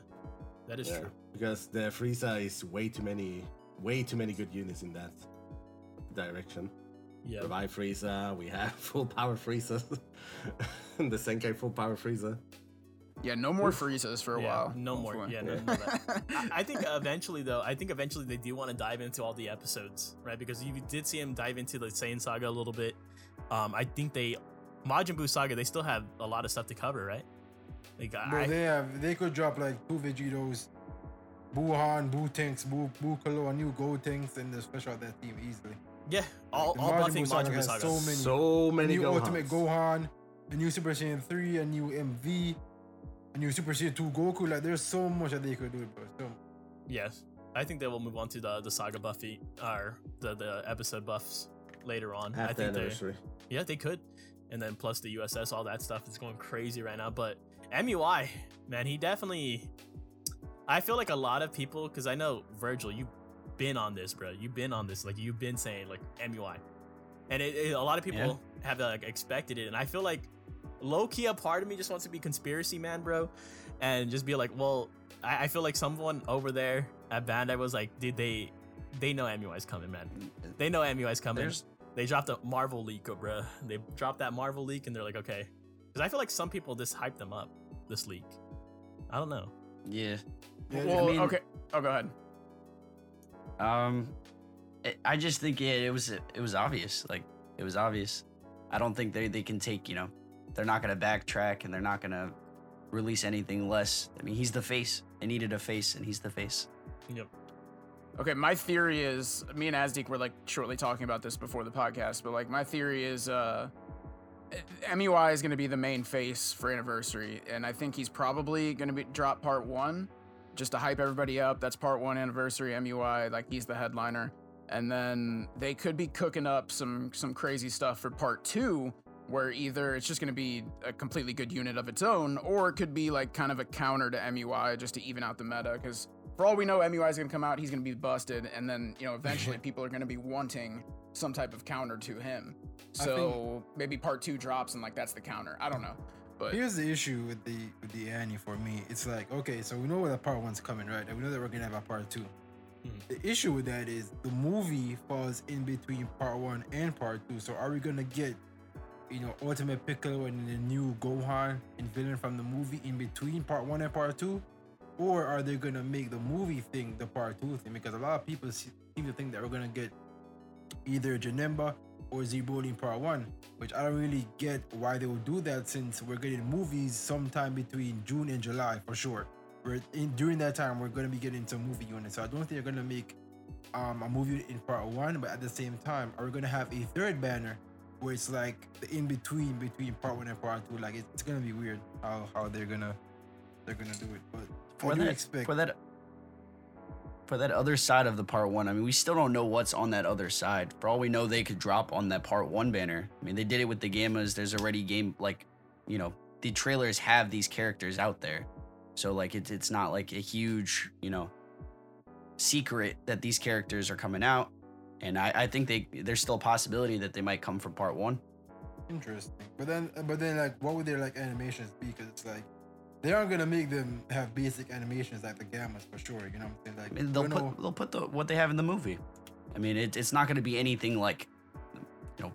that is Yeah, true. because the Frieza is way too many, way too many good units in that direction. Yeah, Revive Frieza, we have full power Frieza, the Zenkai full power Frieza. Yeah, no more Friezas for a Yeah, while. no more. hopefully. Yeah, no, no, that. I, I think eventually, though, I think eventually they do want to dive into all the episodes, right? Because you did see him dive into the Saiyan saga a little bit. Um, I think they, Majin Buu saga, they still have a lot of stuff to cover, right? Like, Bro, I, they have they could drop like two Vegetos, Buhan, Buutenks, Boo Boo Kalo, a new Gotenks, and just fish out that team easily. yeah, all, The all Majin buffing Buu saga Majin Buu has saga. so many- So many new Gohans. Ultimate Gohan, a new Super Saiyan 3, a new MV, a new Super Saiyan 2 Goku. Like there's so much that they could do, bro. So Yes, I think they will move on to the the saga buffy or the the episode buffs later on. I Half the think they're anniversary. Yeah, they could. And then plus the USS, all that stuff is going crazy right now. But MUI, man, he definitely. I feel like a lot of people, because I know Virgil, you've been on this, bro. You've been on this. Like you've been saying like MUI, and it, it- a lot of people have like expected it. And I feel like low key, a part of me just wants to be conspiracy man, bro, and just be like, well, I, I feel like someone over there at Bandai was like, did they they know MUI's coming, man. They know MUI's coming. There's They dropped a Marvel leak, bro. They dropped that Marvel leak, and they're like, okay. Because I feel like some people just hype them up. This leak. I don't know. yeah. yeah, Well, mean- okay. Oh, go ahead. Um, it, I just think yeah, it was it was obvious. Like it was obvious. I don't think they they can take you know, they're not gonna backtrack and they're not gonna release anything less. I mean, he's the face. They needed a face, and he's the face. Yep. Okay, my theory is me and Azdik were like shortly talking about this before the podcast, but like my theory is uh MUI is going to be the main face for anniversary, and I think he's probably going to be drop part one, just to hype everybody up. That's part one anniversary MUI. Like he's the headliner, and then they could be cooking up some some crazy stuff for part two, where either it's just going to be a completely good unit of its own, or it could be like kind of a counter to MUI just to even out the meta. Because for all we know, MUI is going to come out, he's going to be busted, and then you know eventually people are going to be wanting some type of counter to him. So maybe part two drops and like that's the counter. I don't know, but Here's the issue with the with the Annie for me. It's like okay, so we know where the part one's coming, right? And we know that we're gonna have a part two. Hmm. The issue with that is the movie falls in between part one and part two. So are we gonna get, you know, Ultimate Piccolo and the new Gohan and villain from the movie in between part one and part two, or are they gonna make the movie thing the part two thing? Because a lot of people seem to think that we're gonna get either Janemba or Z Broly in part one, which I don't really get why they would do that since we're getting movies sometime between June and July for sure. We're in during that time we're gonna be getting some movie units. So I don't think they're gonna make um, a movie in part one, but at the same time, are we gonna have a third banner where it's like the in between between part one and part two? Like it's gonna be weird how how they're gonna they're gonna do it. But for I do that, expect for that for that other side of the part one. I mean, we still don't know what's on that other side. For all we know, they could drop on that part one banner. I mean, they did it with the gammas. There's already game like, you know, the trailers have these characters out there, so like it's it's not like a huge you know secret that these characters are coming out. And I, I think they there's still a possibility that they might come from part one. Interesting. But then, but then, like, what would their like animations be? Because it's like they aren't gonna make them have basic animations like the gammas for sure. You know what I'm saying? Like, I mean, they'll put know- they'll put the what they have in the movie. I mean, it, it's not going to be anything like, you know,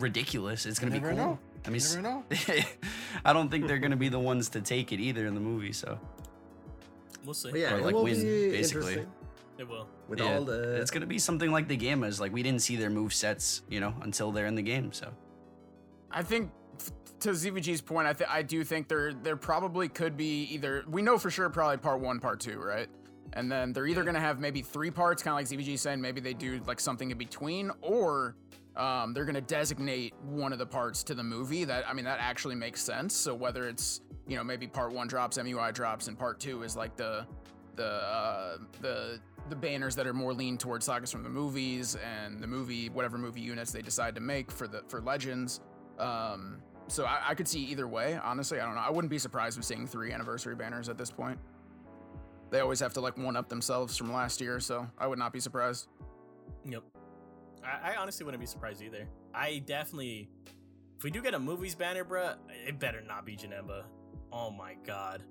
ridiculous. It's going to be cool. know. I mean, You never know. s- I don't think they're going to be the ones to take it either in the movie. So We'll see. But yeah, Or, it like, will win, be basically. interesting It will. with yeah, all the. it's going to be something like the gammas. Like we didn't see their move sets, you know, until they're in the game. So I think f- to ZVG's point, I th- I do think there there probably could be either we know for sure probably part one, part two, right? And then they're either gonna have maybe three parts, kind of like ZVG saying, maybe they do like something in between, or um, they're gonna designate one of the parts to the movie. That I mean, that actually makes sense. So whether it's you know maybe part one drops, MUI drops, and part two is like the the uh, the the banners that are more lean towards sagas from the movies and the movie whatever movie units they decide to make for the for legends. Um, so I, I could see either way. Honestly, I don't know. I wouldn't be surprised with seeing three anniversary banners at this point. They always have to like one up themselves from last year, so I would not be surprised. Yep. I, I honestly wouldn't be surprised either. I definitely, if we do get a movies banner, bruh, it better not be Janemba. Oh my god.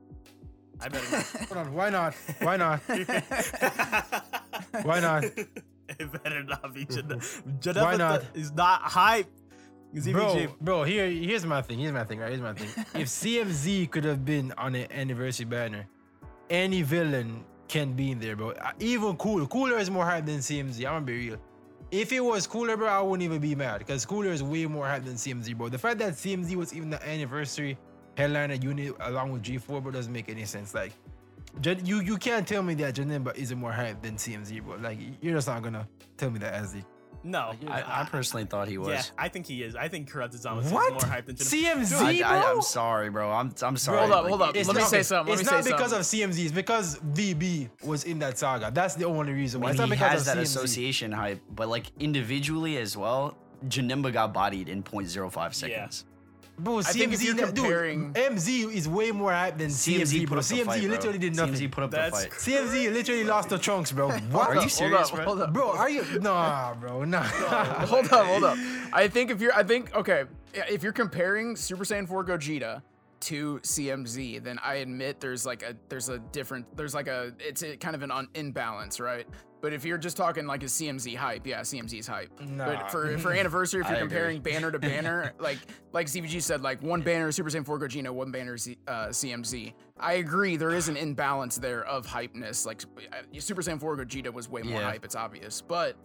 I better not. Hold on. Why not? Why not? Why not? It better not be Janemba. Janemba Why not? is not hype. Bro, bro, here, here's my thing. Here's my thing. Right, here's my thing. if CMZ could have been on an anniversary banner, any villain can be in there, bro. Uh, Even Cooler. Cooler is more hype than CMZ. I'm gonna be real. If it was Cooler, bro, I wouldn't even be mad because Cooler is way more hype than CMZ, bro. The fact that CMZ was even the anniversary headliner unit along with G4, bro, doesn't make any sense. Like, you you can't tell me that Janemba isn't more hype than CMZ, bro. Like, you're just not gonna tell me that as the No. I, I personally thought he was. Yeah, I think he is. I think Corrupted Zamasu What? is more hype than Janemba. CMZ, I, I, bro? am sorry, bro. I'm I'm sorry. Hold up, Like, hold up. it's Let me say something. Let it's me not say because something. of CMZ. It's because VB was in that saga. That's the only reason I why. mean, It's not he because has of that CMZ. association hype, but like individually as well, Janemba got bodied in 0.05 seconds. Bro, CMZ, think if you're that- dude, MZ is way more hype than CMZ, CMZ bro. put up the CMZ fight, bro. literally did nothing. CMZ put up That's the fight. cr- CMZ literally lost the chunks, bro. What? Are you Hold serious, up, bro? hold up. Bro, are you? Nah, bro, nah. hold up, hold up. I think if you're, I think okay, if you're comparing Super Saiyan 4 Gogeta to CMZ, then I admit there's like a there's a different there's like a it's a kind of an un, imbalance, right? But if you're just talking like a CMZ hype, yeah, CMZ's hype. Nah. But for for anniversary, if you're agree. comparing banner to banner, like like ZVG said, like one banner is Super Saiyan 4 Gogeta, one banner is uh, CMZ. I agree, there is an imbalance there of hypeness. Like uh, Super Saiyan 4 Gogeta was way more Yeah. hype, it's obvious. But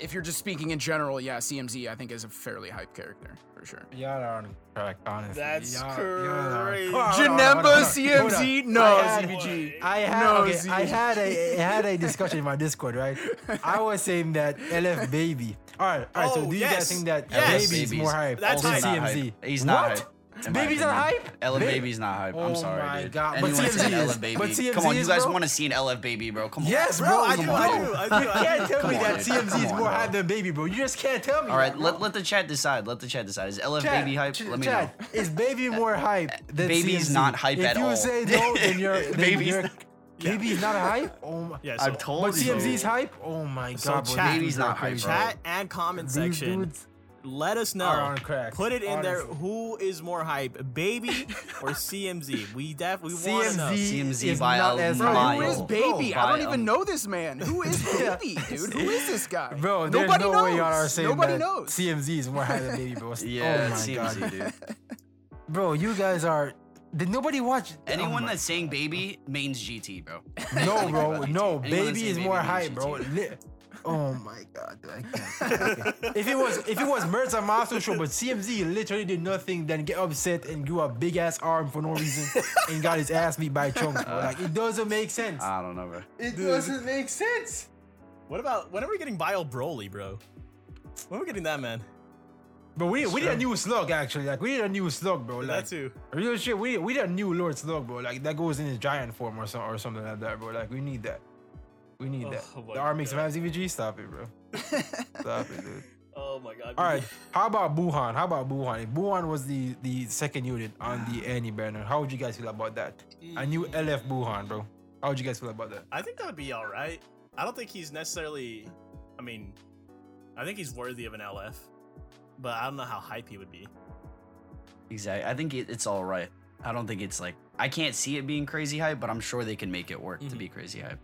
if you're just speaking in general, yeah, CMZ I think is a fairly hype character for sure. Y'all are correct, honestly. That's Y'all- y'all are- crazy. Hold on, hold on, hold on. Janemba CMZ? No, I had- I had No, okay, I had a I had a discussion in my Discord, right? I was saying that LF Baby. All right, all right. so Oh, do you yes. guys think that Yes. Baby is more hype That's than hype. CMZ? hype. He's not What? hype. In Baby's not hype. LF Ba- Baby's not hype. I'm Oh sorry, my dude. God. But Anyone that's seen CMZ is- LF Baby? but Come CMZ on, you is, guys bro. want to see an LF Baby, bro? Come on. Yes, Bro, bro. I do, know. I do, I do, You can't tell Come me on, that dude. CMZ Come is on, more bro. hype than Baby, bro. You just can't tell me. All right, that, let, bro. let the chat decide. Let the chat decide. Is LF Chat, Baby hype? ch- Let me chat, know. Is Baby uh, more hype uh, than Baby's CMZ? not hype if at you all. say no, then you're then Baby's you're, not- Baby's not hype. Oh my. Yeah, so, I've told But you. CMZ's hype. Oh my So god, bro. chat- these Baby's not hype, bro. chat and comment These section. dudes Let us know. are on. Put it in there. Who is more hype, Baby or CMZ? We def we want to know. CMZ CMZ is by not a as Bro, mile. who is Bro, Baby? I don't even know this man. Who is Baby, dude? Who is this guy? Bro, there's nobody no knows. way y'all are saying nobody that knows. CMZ is more hype than Baby, bro. Oh yeah, oh my CMZ, god, dude. bro, you guys are. Did nobody watch? Oh Anyone oh my- that's saying baby means GT, bro. no, bro, Anyone no, that's Baby saying is Baby more means hype, bro. GT. Li- Oh my god, I can't. If it was if it was Mertz Master Show, but CMZ literally did nothing than get upset and grew a big ass arm for no reason and got his ass beat by Chunks, uh, bro. Like it doesn't make sense. I don't know, bro. It doesn't make sense. What about when are we getting Bio Broly, bro? When are we getting that man? But we we need a new slug actually. Like we need a new slug, bro. Like that too. real shit. We we need a new Lord Slug, bro. Like that goes in his giant form or something or something like that, bro. Like we need that. We need that. Oh my The R makes God. some ZVG. Stop it, bro. Stop it, dude. Oh my god. All right. How about Buhan? How about Buhan? If Buhan was the the second unit on the Annie banner, how would you guys feel about that? A new LF Buhan, bro. How would you guys feel about that? I think that would be all right. I don't think he's necessarily. I mean, I think he's worthy of an LF, but I don't know how hype he would be. Exactly. I think it, it's all right. I don't think it's like I can't see it being crazy hype, but I'm sure they can make it work to Mhm. be crazy hype.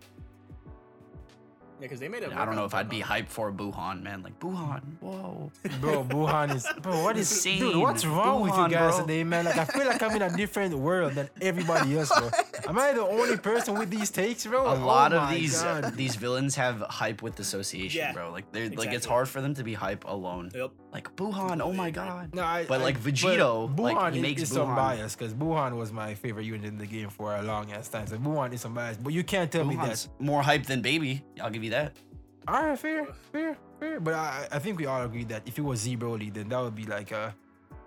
Yeah, because they made it. I don't know if I'd be Pokemon. hyped for Buhan, man. Like Buhan, whoa. Bro, Buhan is bro. What is Insane. dude? What's wrong with you guys bro. today, man? Like I feel like I'm in a different world than everybody else, bro. Am I the only person with these takes, bro? A Oh lot of these God. these villains have hype with association, Yeah, bro. Like they're like it's hard for them to be hype alone. Yep. Like Buhan, oh my god. No, I, But, I- like, Vegito, but like, Buhan he makes is some Buhan- bias because Buhan was my favorite unit in the game for a long ass time. So Buhan is some bias, but you can't tell me that. More hype than Baby. I'll give you that. All right, fair, fair, fair. But I, I think we all agree that if it was Z Broly, then that would be like uh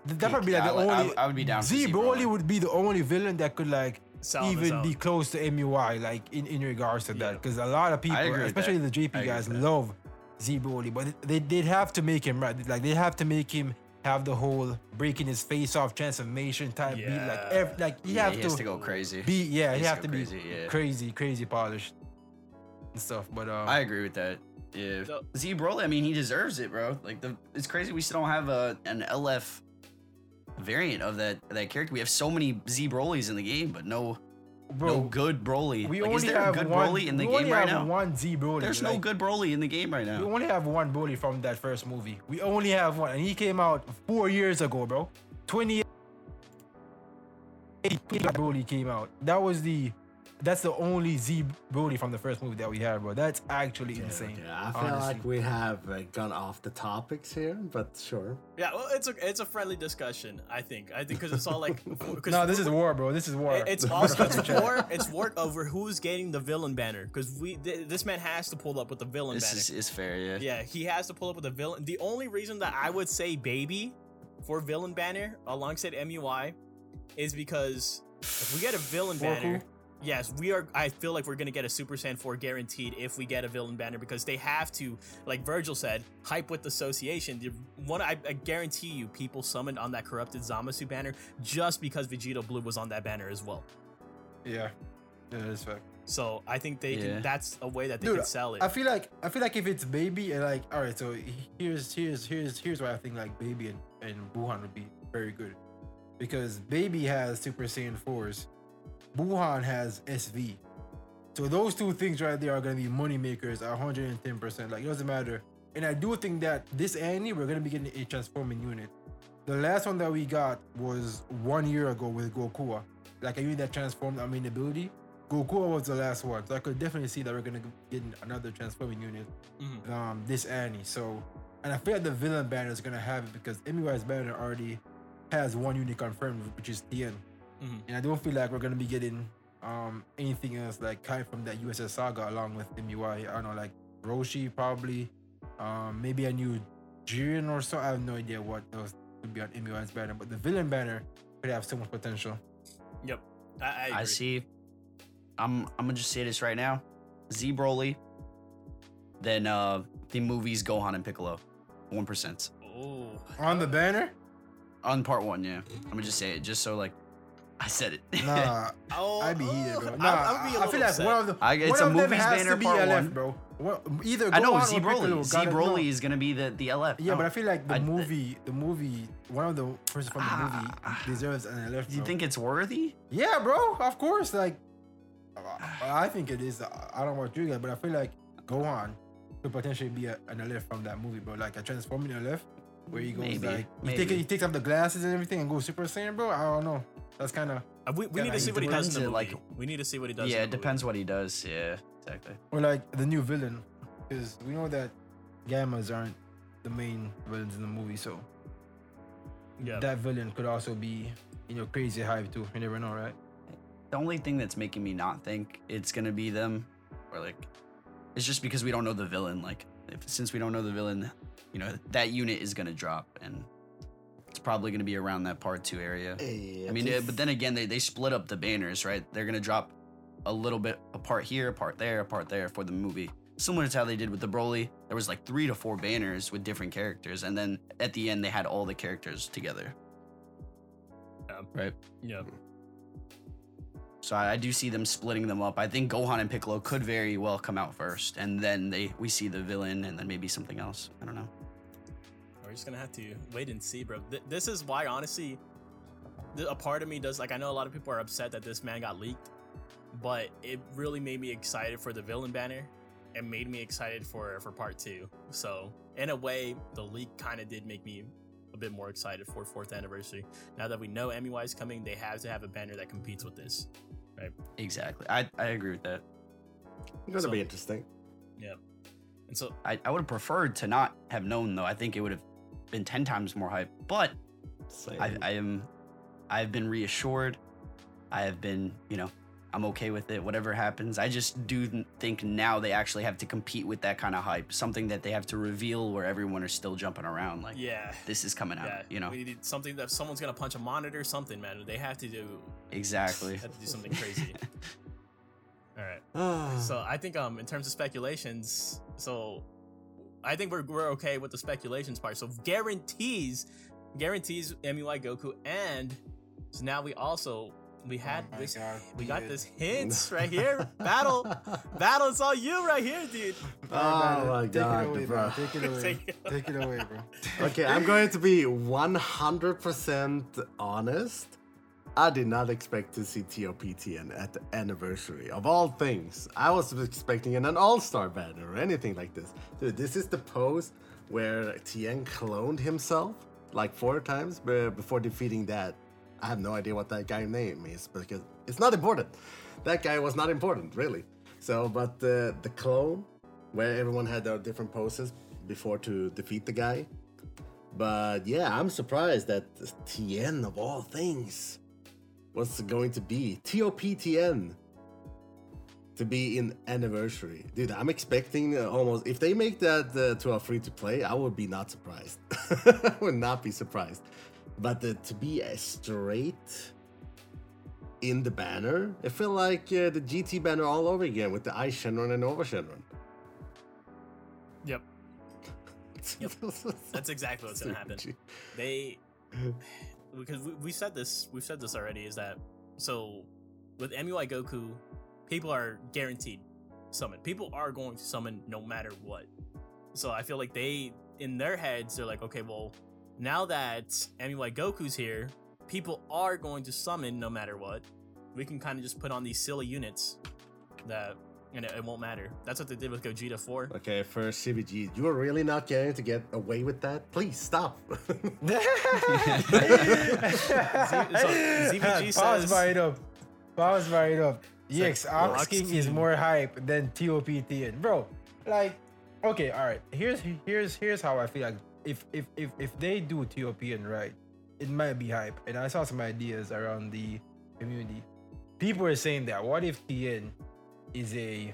that would be like Yeah, the I- I- only. I would be down Z Z Broly Broly. would be the only villain that could like Sell even be close to MUI, like in, in regards to Yeah. that, because a lot of people, especially the JP guys, love Z Broly, but they they'd have to make him right. Like they have to make him have the whole breaking his face off transformation type beat. Like Yeah. like you Yeah, have he to, has to go crazy. be yeah, He you have to to be crazy, yeah. crazy, crazy polished and stuff. But um, I agree with that. Yeah. So- Z Broly, I mean, he deserves it, bro. Like the it's crazy we still don't have a an LF variant of that that character. We have so many Z Brolys in the game, but no bro, no good Broly. we like, only is there a have good one, Broly in the we game only right have now? one Z Broly. There's no good Broly in the game right now. We only have one Broly from that first movie. We only have one, and he came out four years ago, bro. Twenty. Broly came out. That was the. That's the only Z Broly from the first movie that we have, bro. That's actually insane. Okay, I feel honestly. like we have uh, gone off the topics here, but sure. Yeah, well, it's a it's a friendly discussion. I think. I think because it's all like. 'cause No, this is war, bro. This is war. It's also it's war. It's war over who's getting the villain banner because we th- this man has to pull up with the villain This banner. is, is fair, yeah. yeah, he has to pull up with the villain. The only reason that I would say baby for villain banner alongside MUI is because if we get a villain Four banner, cool? Yes, we are. I feel like we're gonna get a Super Saiyan 4 guaranteed if we get a villain banner because they have to, like Virgil said, hype with association. The one I, I guarantee you, people summoned on that corrupted Zamasu banner just because Vegito Blue was on that banner as well. yeah, yeah, that's fact. So I think they Yeah. can. That's a way that they Dude, can sell it. I feel like I feel like if it's baby and uh, like all right, so here's here's here's here's why I think like baby and, and Buhan would be very good. Because baby has Super Saiyan 4s, Buhan has SV. So those two things right there are gonna be money makers 110%. Like it doesn't matter. And I do think that this Annie, we're gonna be getting a transforming unit. The last one that we got was one year ago with Gokua. Like a unit that transformed our main ability. Gokua was the last one. So I could definitely see that we're gonna get another transforming unit Mhm. um this Annie. So and I feel like the villain banner is gonna have it because MUI's banner already has one unit confirmed, which is Tien. Mhm. And I don't feel like we're gonna be getting um anything else like kind from that USS saga along with MUI. I don't know, like Roshi probably, um maybe a new Jiren or so. I have no idea what else would be on MUI's banner. But the villain banner could have so much potential. Yep. I, I, agree. I see. I'm I'm gonna just say this right now. Z Broly. Then uh the movies Gohan and Piccolo. One percent. Oh. On the banner? On part one, yeah. I'm gonna just say it just so like I said it. Nah, Oh, I'd be heated, bro. oh, Nah, I, I, would be a I little feel like one of the I- it's one a of them movies has banner to be part LF, one. bro. What, either I know Z Broly. Z Broly is gonna be the the LF. Yeah, No. but I feel like the I- movie, the movie, one of the person from the Ah. movie deserves an LF. Do you think it's worthy? Yeah, bro. Of course. Like, I think it is. I don't want you guys, but I feel like go on could potentially be a, an LF from that movie, bro. Like a transforming LF, where he goes Maybe, like he, maybe. take, he takes off the glasses and everything and goes Super Saiyan, bro. I don't know. That's kind of Uh, we, we need to see what he does in the movie. like- we need to see what he does. yeah, in it the movie. depends what he does. Yeah, exactly. or like the new villain, because we know that Gammas aren't the main villains in the movie, so Yeah. that villain could also be you know crazy hype too. You never know, right? The only thing that's making me not think it's gonna be them, or like, it's just because we don't know the villain. Like, if, since we don't know the villain, you know that unit is gonna drop, and it's probably gonna be around that part two area. I mean, uh, but then again, they they split up the banners, right? They're gonna drop a little bit a part here, a part there, a part there for the movie. Similar to how they did with the Broly, there was like three to four banners with different characters, and then at the end they had all the characters together. Yeah. Right. Yeah. So I, I do see them splitting them up. I think Gohan and Piccolo could very well come out first, and then they we see the villain, and then maybe something else. I don't know. We're just gonna have to wait and see, bro. Th- this is why, honestly, th- a part of me does like. I know a lot of people are upset that this man got leaked, but it really made me excited for the villain banner, and made me excited for for part two. So in a way, the leak kind of did make me a bit more excited for fourth anniversary. Now that we know MUI is coming, they have to have a banner that competes with this. Right? Exactly. I I agree with that. It's gonna So- be interesting. Yeah. And so I, I would have preferred to not have known though. I think it would have been ten times more hype. But I, I am I've been reassured. I have been, you know, I'm okay with it. Whatever happens, I just do think now they actually have to compete with that kind of hype. Something that they have to reveal where everyone is still jumping around. Like yeah. this is coming out. Yeah, you know we need something that someone's gonna punch a monitor, something, man. They have to do, exactly. have to do something crazy. All right. So I think um in terms of speculations, so I think we're we're okay with the speculations part. So guarantees, guarantees MUI Goku, and so now we also we had Oh this God, we got this hints right here. Battle, battle. It's all you right here, dude. Oh, oh my Take god, it away, bro. bro. Take it away. Take it Take it away, bro. Okay, I'm going to be 100% honest. I did not expect to see TOP Tien at the anniversary of all things. I was expecting an All Star banner or anything like this. Dude, this is the pose where Tien cloned himself like four times be- before defeating that. I have no idea what that guy's name is because it's not important. That guy was not important, really. So, but the the clone, where everyone had their different poses before to defeat the guy, but yeah, I'm surprised that Tien of all things was going to be TOP Tien to be in anniversary. Dude, I'm expecting uh, almost if they make that uh, to a free to play, I would be not surprised. I would not be surprised. But uh, to be a straight in the banner, it feel like uh, the GT banner all over again with the Eis Shenron and Nuova Shenron. Yep. Yep. That's exactly what's gonna happen. they because we, said this we've said this already is that so with MUI Goku people are guaranteed summon people are going to summon no matter what. So I feel like they in their heads they're like okay well now that MUI Goku's here people are going to summon no matter what. We can kind of just put on these silly units that and it, it won't matter that's what they did with Gogeta 4 Okay, first ZVG, you are really not going to get away with that? Please stop. ZVG Pause says- right up. Pause right up. Yes, Ox Ox King is more hype than TOP Tien. Bro, like, okay, alright. Here's here's here's how I feel like if if if if they do TOPN right, it might be hype. And I saw some ideas around the community. People are saying that what if Tien is a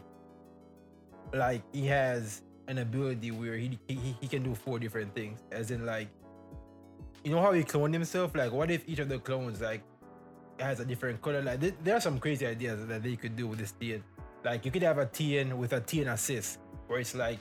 like he has an ability where he he, he can do four different things, as in like you know how he cloned himself? Like, what if each of the clones like has a different color? Like, th- there are some crazy ideas that they could do with this Tien. Like, you could have a Tien with a Tien assist, where it's like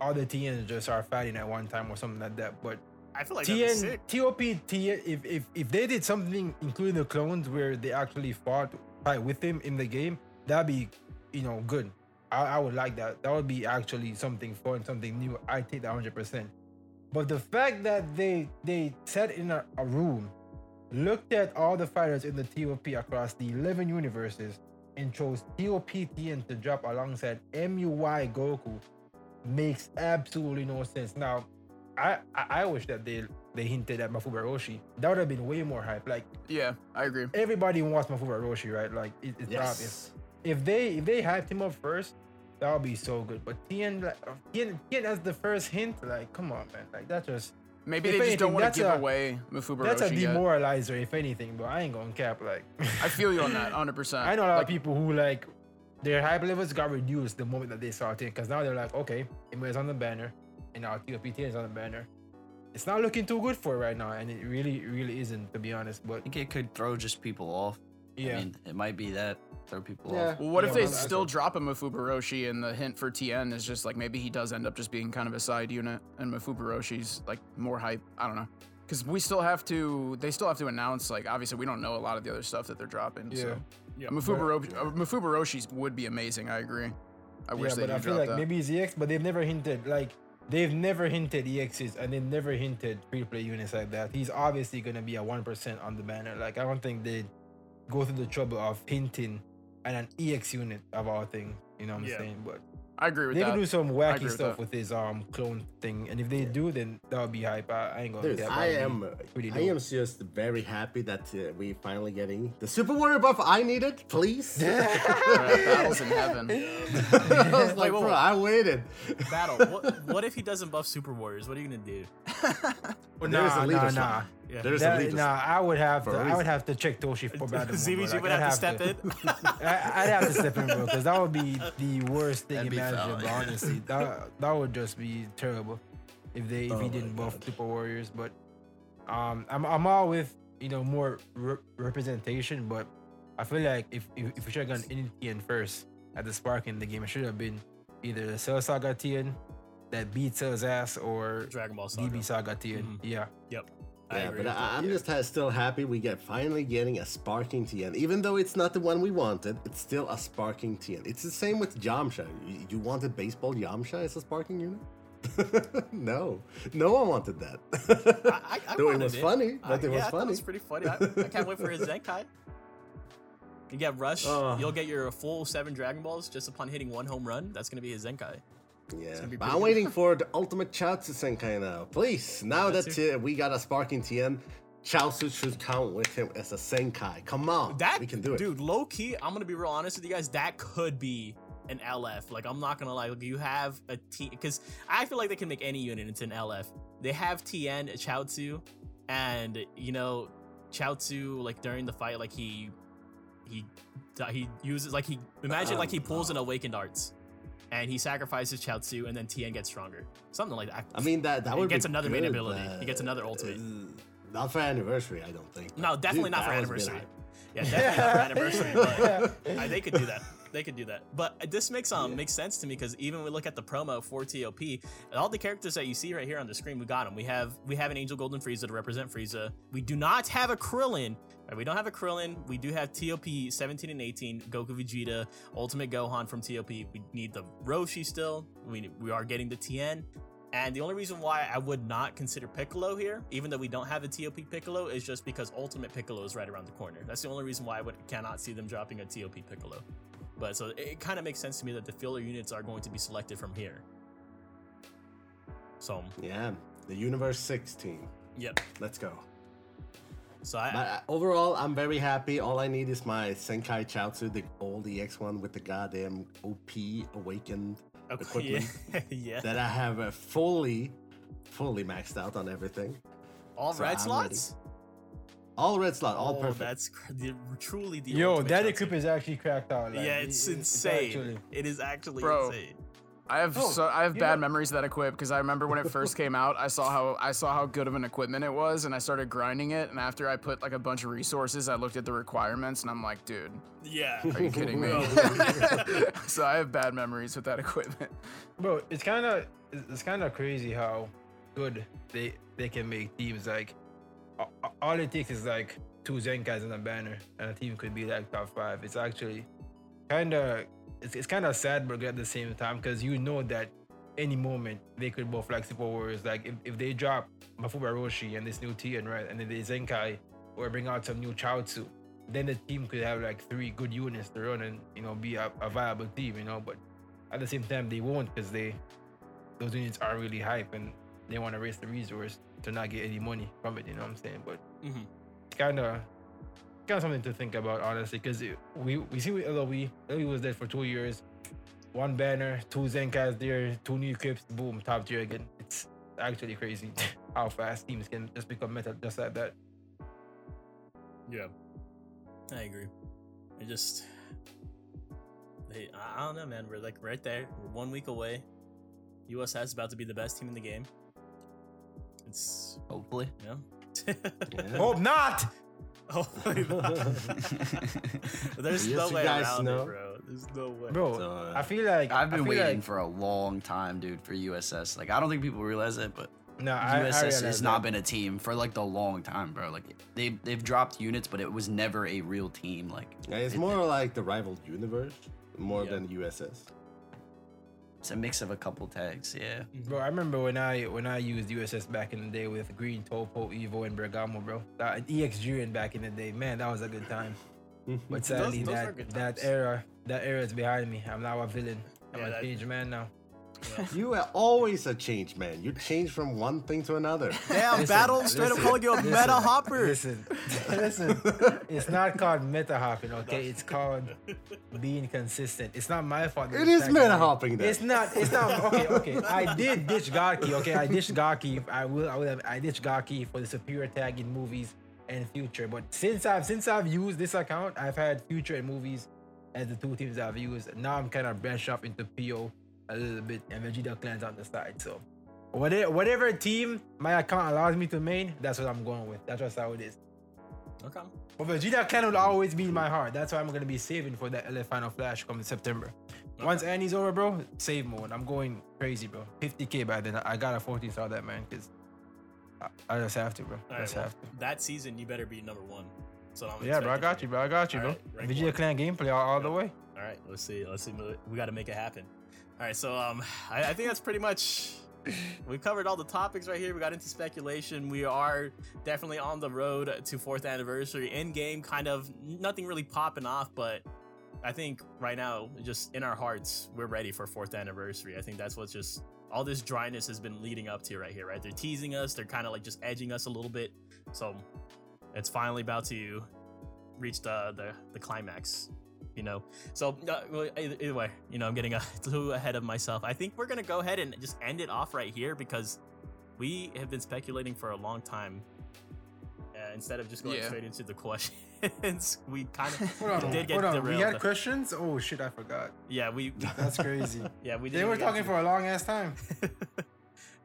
all the Tiens just are fighting at one time or something like that. But I feel like Tien. TOP, Tien, if, if if they did something, including the clones, where they actually fought fight with him in the game, that'd be, you know, good. I, I would like that. That would be actually something fun, something new. I take that hundred percent. But the fact that they they sat in a, a room, looked at all the fighters in the TOP across the eleven universes, and chose TOP TN to drop alongside MUI Goku makes absolutely no sense. Now, I I, I wish that they they hinted at Mafuba Roshi. That would have been way more hype. Like Yeah, I agree. everybody wants Mafuba Roshi, right? Like it, it's obvious. Yes. If they if they hyped him up first, that would be so good. But Tien like Tien, Tien as the first hint, like come on, man, like that just Maybe If they just don't anything, want to give a- away Mufubara that's a Roshi yet. demoralizer, if anything. But I ain't gonna cap. Like I feel you on that, 100%. I know a lot like, of people who like their hype levels got reduced the moment that they saw Tien, because now they're like, okay, is on the banner, and now TOP Tien is on the banner. It's not looking too good for it right now, and it really, really isn't, to be honest. But I think it could throw just people off. yeah, I mean, it might be that throw people Yeah. off. Well, what if they well, still a- drop a Mafubaroshi and the hint for Tien is just like maybe he does end up just being kind of a side unit and Mafubaroshi's like more hype? I don't know. Because we still have to, they still have to announce, like, obviously we don't know a lot of the other stuff that they're dropping. Yeah. So. Yeah. Mafubaro- uh, Mafubaroshi's would be amazing. I agree. I wish yeah, they but I feel like that. maybe it's EX, but they've never hinted like they've never hinted EXs and they've never hinted free play units like that. He's obviously gonna be a one percent on the banner. Like I don't think they'd go through the trouble of hinting at an EX unit of all things. You know what I'm Yeah. saying? But I agree with they that. They could do some wacky with stuff that. with his um clone thing, and if they do, then that would be hype. I, I ain't gonna. Dude, cap, I that would be am pretty I dope. am just very happy that uh, we finally getting the Super Warrior buff I needed, please. Battles in heaven. I was like, wait, bro, wait. I waited. Battle. What, what if he doesn't buff Super Warriors? What are you gonna do? But There's nah, a nah, leader nah. Slot. Yeah. There's That- leader nah. I would have For to. a I reason. would have to check Toshi for battle. mode, ZVG like, would I'd have to step to. in. I, I'd have to step in, bro, because that would be the worst thing That'd be foul, imaginable. yeah. Honestly, that that would just be terrible if they if Oh he didn't buff God. Super Warriors. But um, I'm I'm all with you know more re- representation, but I feel like if if, if we should have gone Indian first at the spark in the game, it should have been either the Cell Saga Tien that beats Cell's ass or Dragon Ball Saga. DB Saga Tien. Mhm. Yeah. Yep. I Yeah, agree but I, I'm just still happy we get finally getting a sparking Tien. Even though it's not the one we wanted, it's still a sparking Tien. It's the same with Yamcha. You, you wanted baseball Yamcha as a sparking unit? no, no one wanted that. I, I, I Though it was funny, I- but it yeah, was I funny. It was pretty funny. I, I can't wait for his Zenkai. You get Rush, Oh. Uh. you'll get your full seven Dragon Balls just upon hitting one home run. That's gonna be his Zenkai. Yeah, but I'm waiting for the ultimate Chaozu Zenkai now. Please, now Yeah, that uh, we got a sparking Tien, Chaozu should count with him as a Zenkai. Come on, That we can do it. dude. Low key, I'm gonna be real honest with you guys. That could be an LF. Like I'm not gonna lie. Like, you have a T because I feel like they can make any unit into an LF. They have Tien Chaozu, and you know Chaozu like during the fight, like he he he uses like he imagine like he pulls an awakened arts. And he sacrifices Chaozu, and then Tien gets stronger. Something like that. I mean that that He would gets be another main ability. He gets another ultimate. uh, Not for anniversary, I don't think. No, definitely dude, not for that was a bit anniversary. Yeah, definitely not for anniversary. But uh, they could do that. They could do that. But this makes um Yeah. makes makes sense to me because even when we look at the promo for TOP, and all the characters that you see right here on the screen, we got them. We have we have an Angel Golden Frieza to represent Frieza. We do not have a Krillin. Right, we don't have a Krillin. We do have TOP 17 and 18, Goku Vegeta, Ultimate Gohan from TOP. We need the Roshi still. We we are getting the Tien. And the only reason why I would not consider Piccolo here, even though we don't have a TOP Piccolo, is just because Ultimate Piccolo is right around the corner. That's the only reason why I would cannot see them dropping a TOP Piccolo. But so it, it kind of makes sense to me that the filler units are going to be selected from here. So Yeah, the Universe 16. yep. Let's go. So I, But uh, overall, I'm very happy. All I need is my Zenkai Chaozu, the old EX one with the goddamn OP awakened okay, yeah, equipment yeah. that I have uh, fully, fully maxed out on everything. All so red I'm slots. All red slot, all oh, perfect. that's cr- the, truly the Yo, that Chaozu. equipment is actually cracked out. like, Yeah, it- it's it- insane. actually- it is actually Bro. insane. I have Oh, so I have bad know- memories of that equip because I remember when it first came out, I saw how I saw how good of an equipment it was, and I started grinding it. And after I put like a bunch of resources, I looked at the requirements, and I'm like, dude, Yeah. are you kidding me? so I have bad memories with that equipment. Bro, it's kind of it's kind of crazy how good they they can make teams. Like all it takes is like two Zenkais and a banner, and a team could be like top five. It's actually kind of it's, it's kind of sad, but at the same time because you know that any moment they could both like Super Warriors. Like if, if they drop Mafuba Roshi and this new Tien, right, and then they Zenkai or bring out some new Chaozu, then the team could have like three good units to run and you know be a, a viable team, you know. But at the same time, they won't because they those units are really hype and they want to raise the resource to not get any money from it. You know what I'm saying? But Mhm. it's kind of kind of something to think about honestly because we we see with LOE, LOE was there for two years, one banner, two Zenkais there, two new equips, boom, top tier again. It's actually crazy how fast teams can just become meta just like that. Yeah, I agree. It just, they, I I don't know, man. We're like right there. We're one week away. USS is about to be the best team in the game. It's, Hopefully. you know. Yeah. Hope not. oh, there's Yes, no way around know. it, bro. There's no way. Bro, So, uh, I feel like I've been waiting like- for a long time, dude, for USS. Like I don't think people realize it, but no, I, I USS realize has not that. been a team for like the long time, bro. Like they they've dropped units, but it was never a real team. Like Yeah, it's it- more like the rival universe more Yeah. than USS. It's a mix of a couple tags. Yeah. Mm-hmm. Bro, I remember when I when I used USS back in the day with Green Toppo, Evo, and Bergamo, bro. That EX Julian back in the day, man, that was a good time. Mm-hmm. But sadly, those are that that era that era is behind me. I'm now a villain. I'm Yeah, a that- changed man now. You are always a change man. You change from one thing to another. Damn, Listen, battle straight up calling you a listen, meta hopper. Listen, listen. It's not called meta hopping, okay? It's called being consistent. It's not my fault. it's meta hopping then. It's not. It's not. Okay, okay. I did ditch Gaki. Okay, I ditched Gaki. I will. I will have. I ditched Gaki for the superior tag in movies and future. But since I've since I've used this account, I've had future and movies as the two teams I've used. Now I'm kind of branched off into PO a little bit and Vegeta clans on the side. So. Whatever, whatever team my account allows me to main, that's what I'm going with. That's just how it is. Okay. But Vegeta clan will always be in my heart. That's why I'm gonna be saving for that LA Final Flash coming September. Once Annie's over, bro, save mode. I'm going crazy, bro. 50k by then. I got a 14 star that man, cause I, I just have to, bro. All right, just have to. that season you better be number one. So I'm Yeah, bro, I got you, bro. I got you, bro. Alright, rank Vegeta one. clan gameplay all, all the way. All right, let's see. Let's see. We got to make it happen. All right, so um, I, I think that's pretty much. We covered all the topics right here. We got into speculation. We are definitely on the road to fourth anniversary. In game, kind of nothing really popping off, but I think right now, just in our hearts, we're ready for fourth anniversary. I think that's what's just all this dryness has been leading up to right here. Right, they're teasing us. They're kind of like just edging us a little bit. So it's finally about to reach the the, the climax you know so uh, well, either, either way you know i'm getting a, too ahead of myself i think we're gonna go ahead and just end it off right here because we have been speculating for a long time uh, instead of just going Yeah. straight into the questions we kind of Hold on, did get hold on. We had questions. Oh shit, I forgot. yeah we That's crazy. yeah we they were talking into- for a long ass time.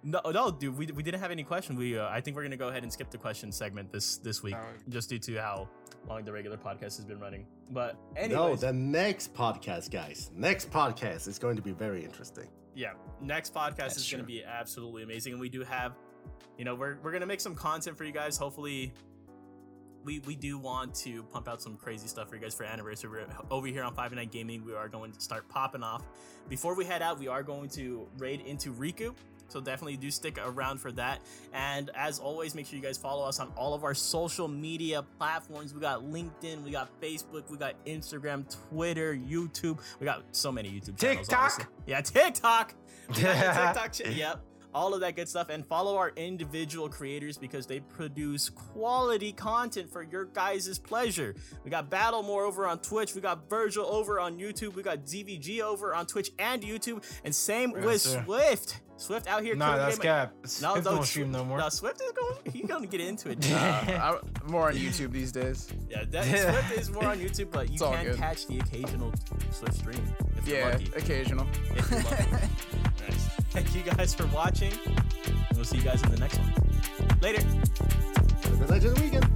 No no dude we, we didn't have any question. We uh, i think we're gonna go ahead and skip the question segment this this week Oh. just due to how long the regular podcast has been running. But No, the next podcast, guys. Next podcast is going to be very interesting. yeah next podcast That's is going to be absolutely amazing and we do have you know we're, we're going to make some content for you guys. Hopefully we we do want to pump out some crazy stuff for you guys for anniversary. We're over here on five and nine gaming we are going to start popping off. Before we head out we are going to raid into riku so definitely do stick around for that and as always make sure you guys follow us on all of our social media platforms we got linkedin we got facebook we got instagram twitter youtube we got so many youtube channels TikTok? honestly. yeah tiktok we got the TikTok ch- yep. All of that good stuff. And follow our individual creators because they produce quality content for your guys' pleasure. We got Battlemore over on Twitch. We got Virgil over on YouTube. We got ZVG over on Twitch and YouTube. And same Yes, with sir. Swift. Swift out here. Nah, killing the that's game. cap. No, Swift don't stream no more. No, Swift is going. He's going to get into it. Uh, Uh, I, more on YouTube these days. yeah, that, Swift is more on YouTube, but you It's can good. catch the occasional Swift stream. If you're Yeah, lucky. occasional. If you're lucky. Nice. Thank you guys for watching. We'll see you guys in the next one. Later. Have a good Legends weekend.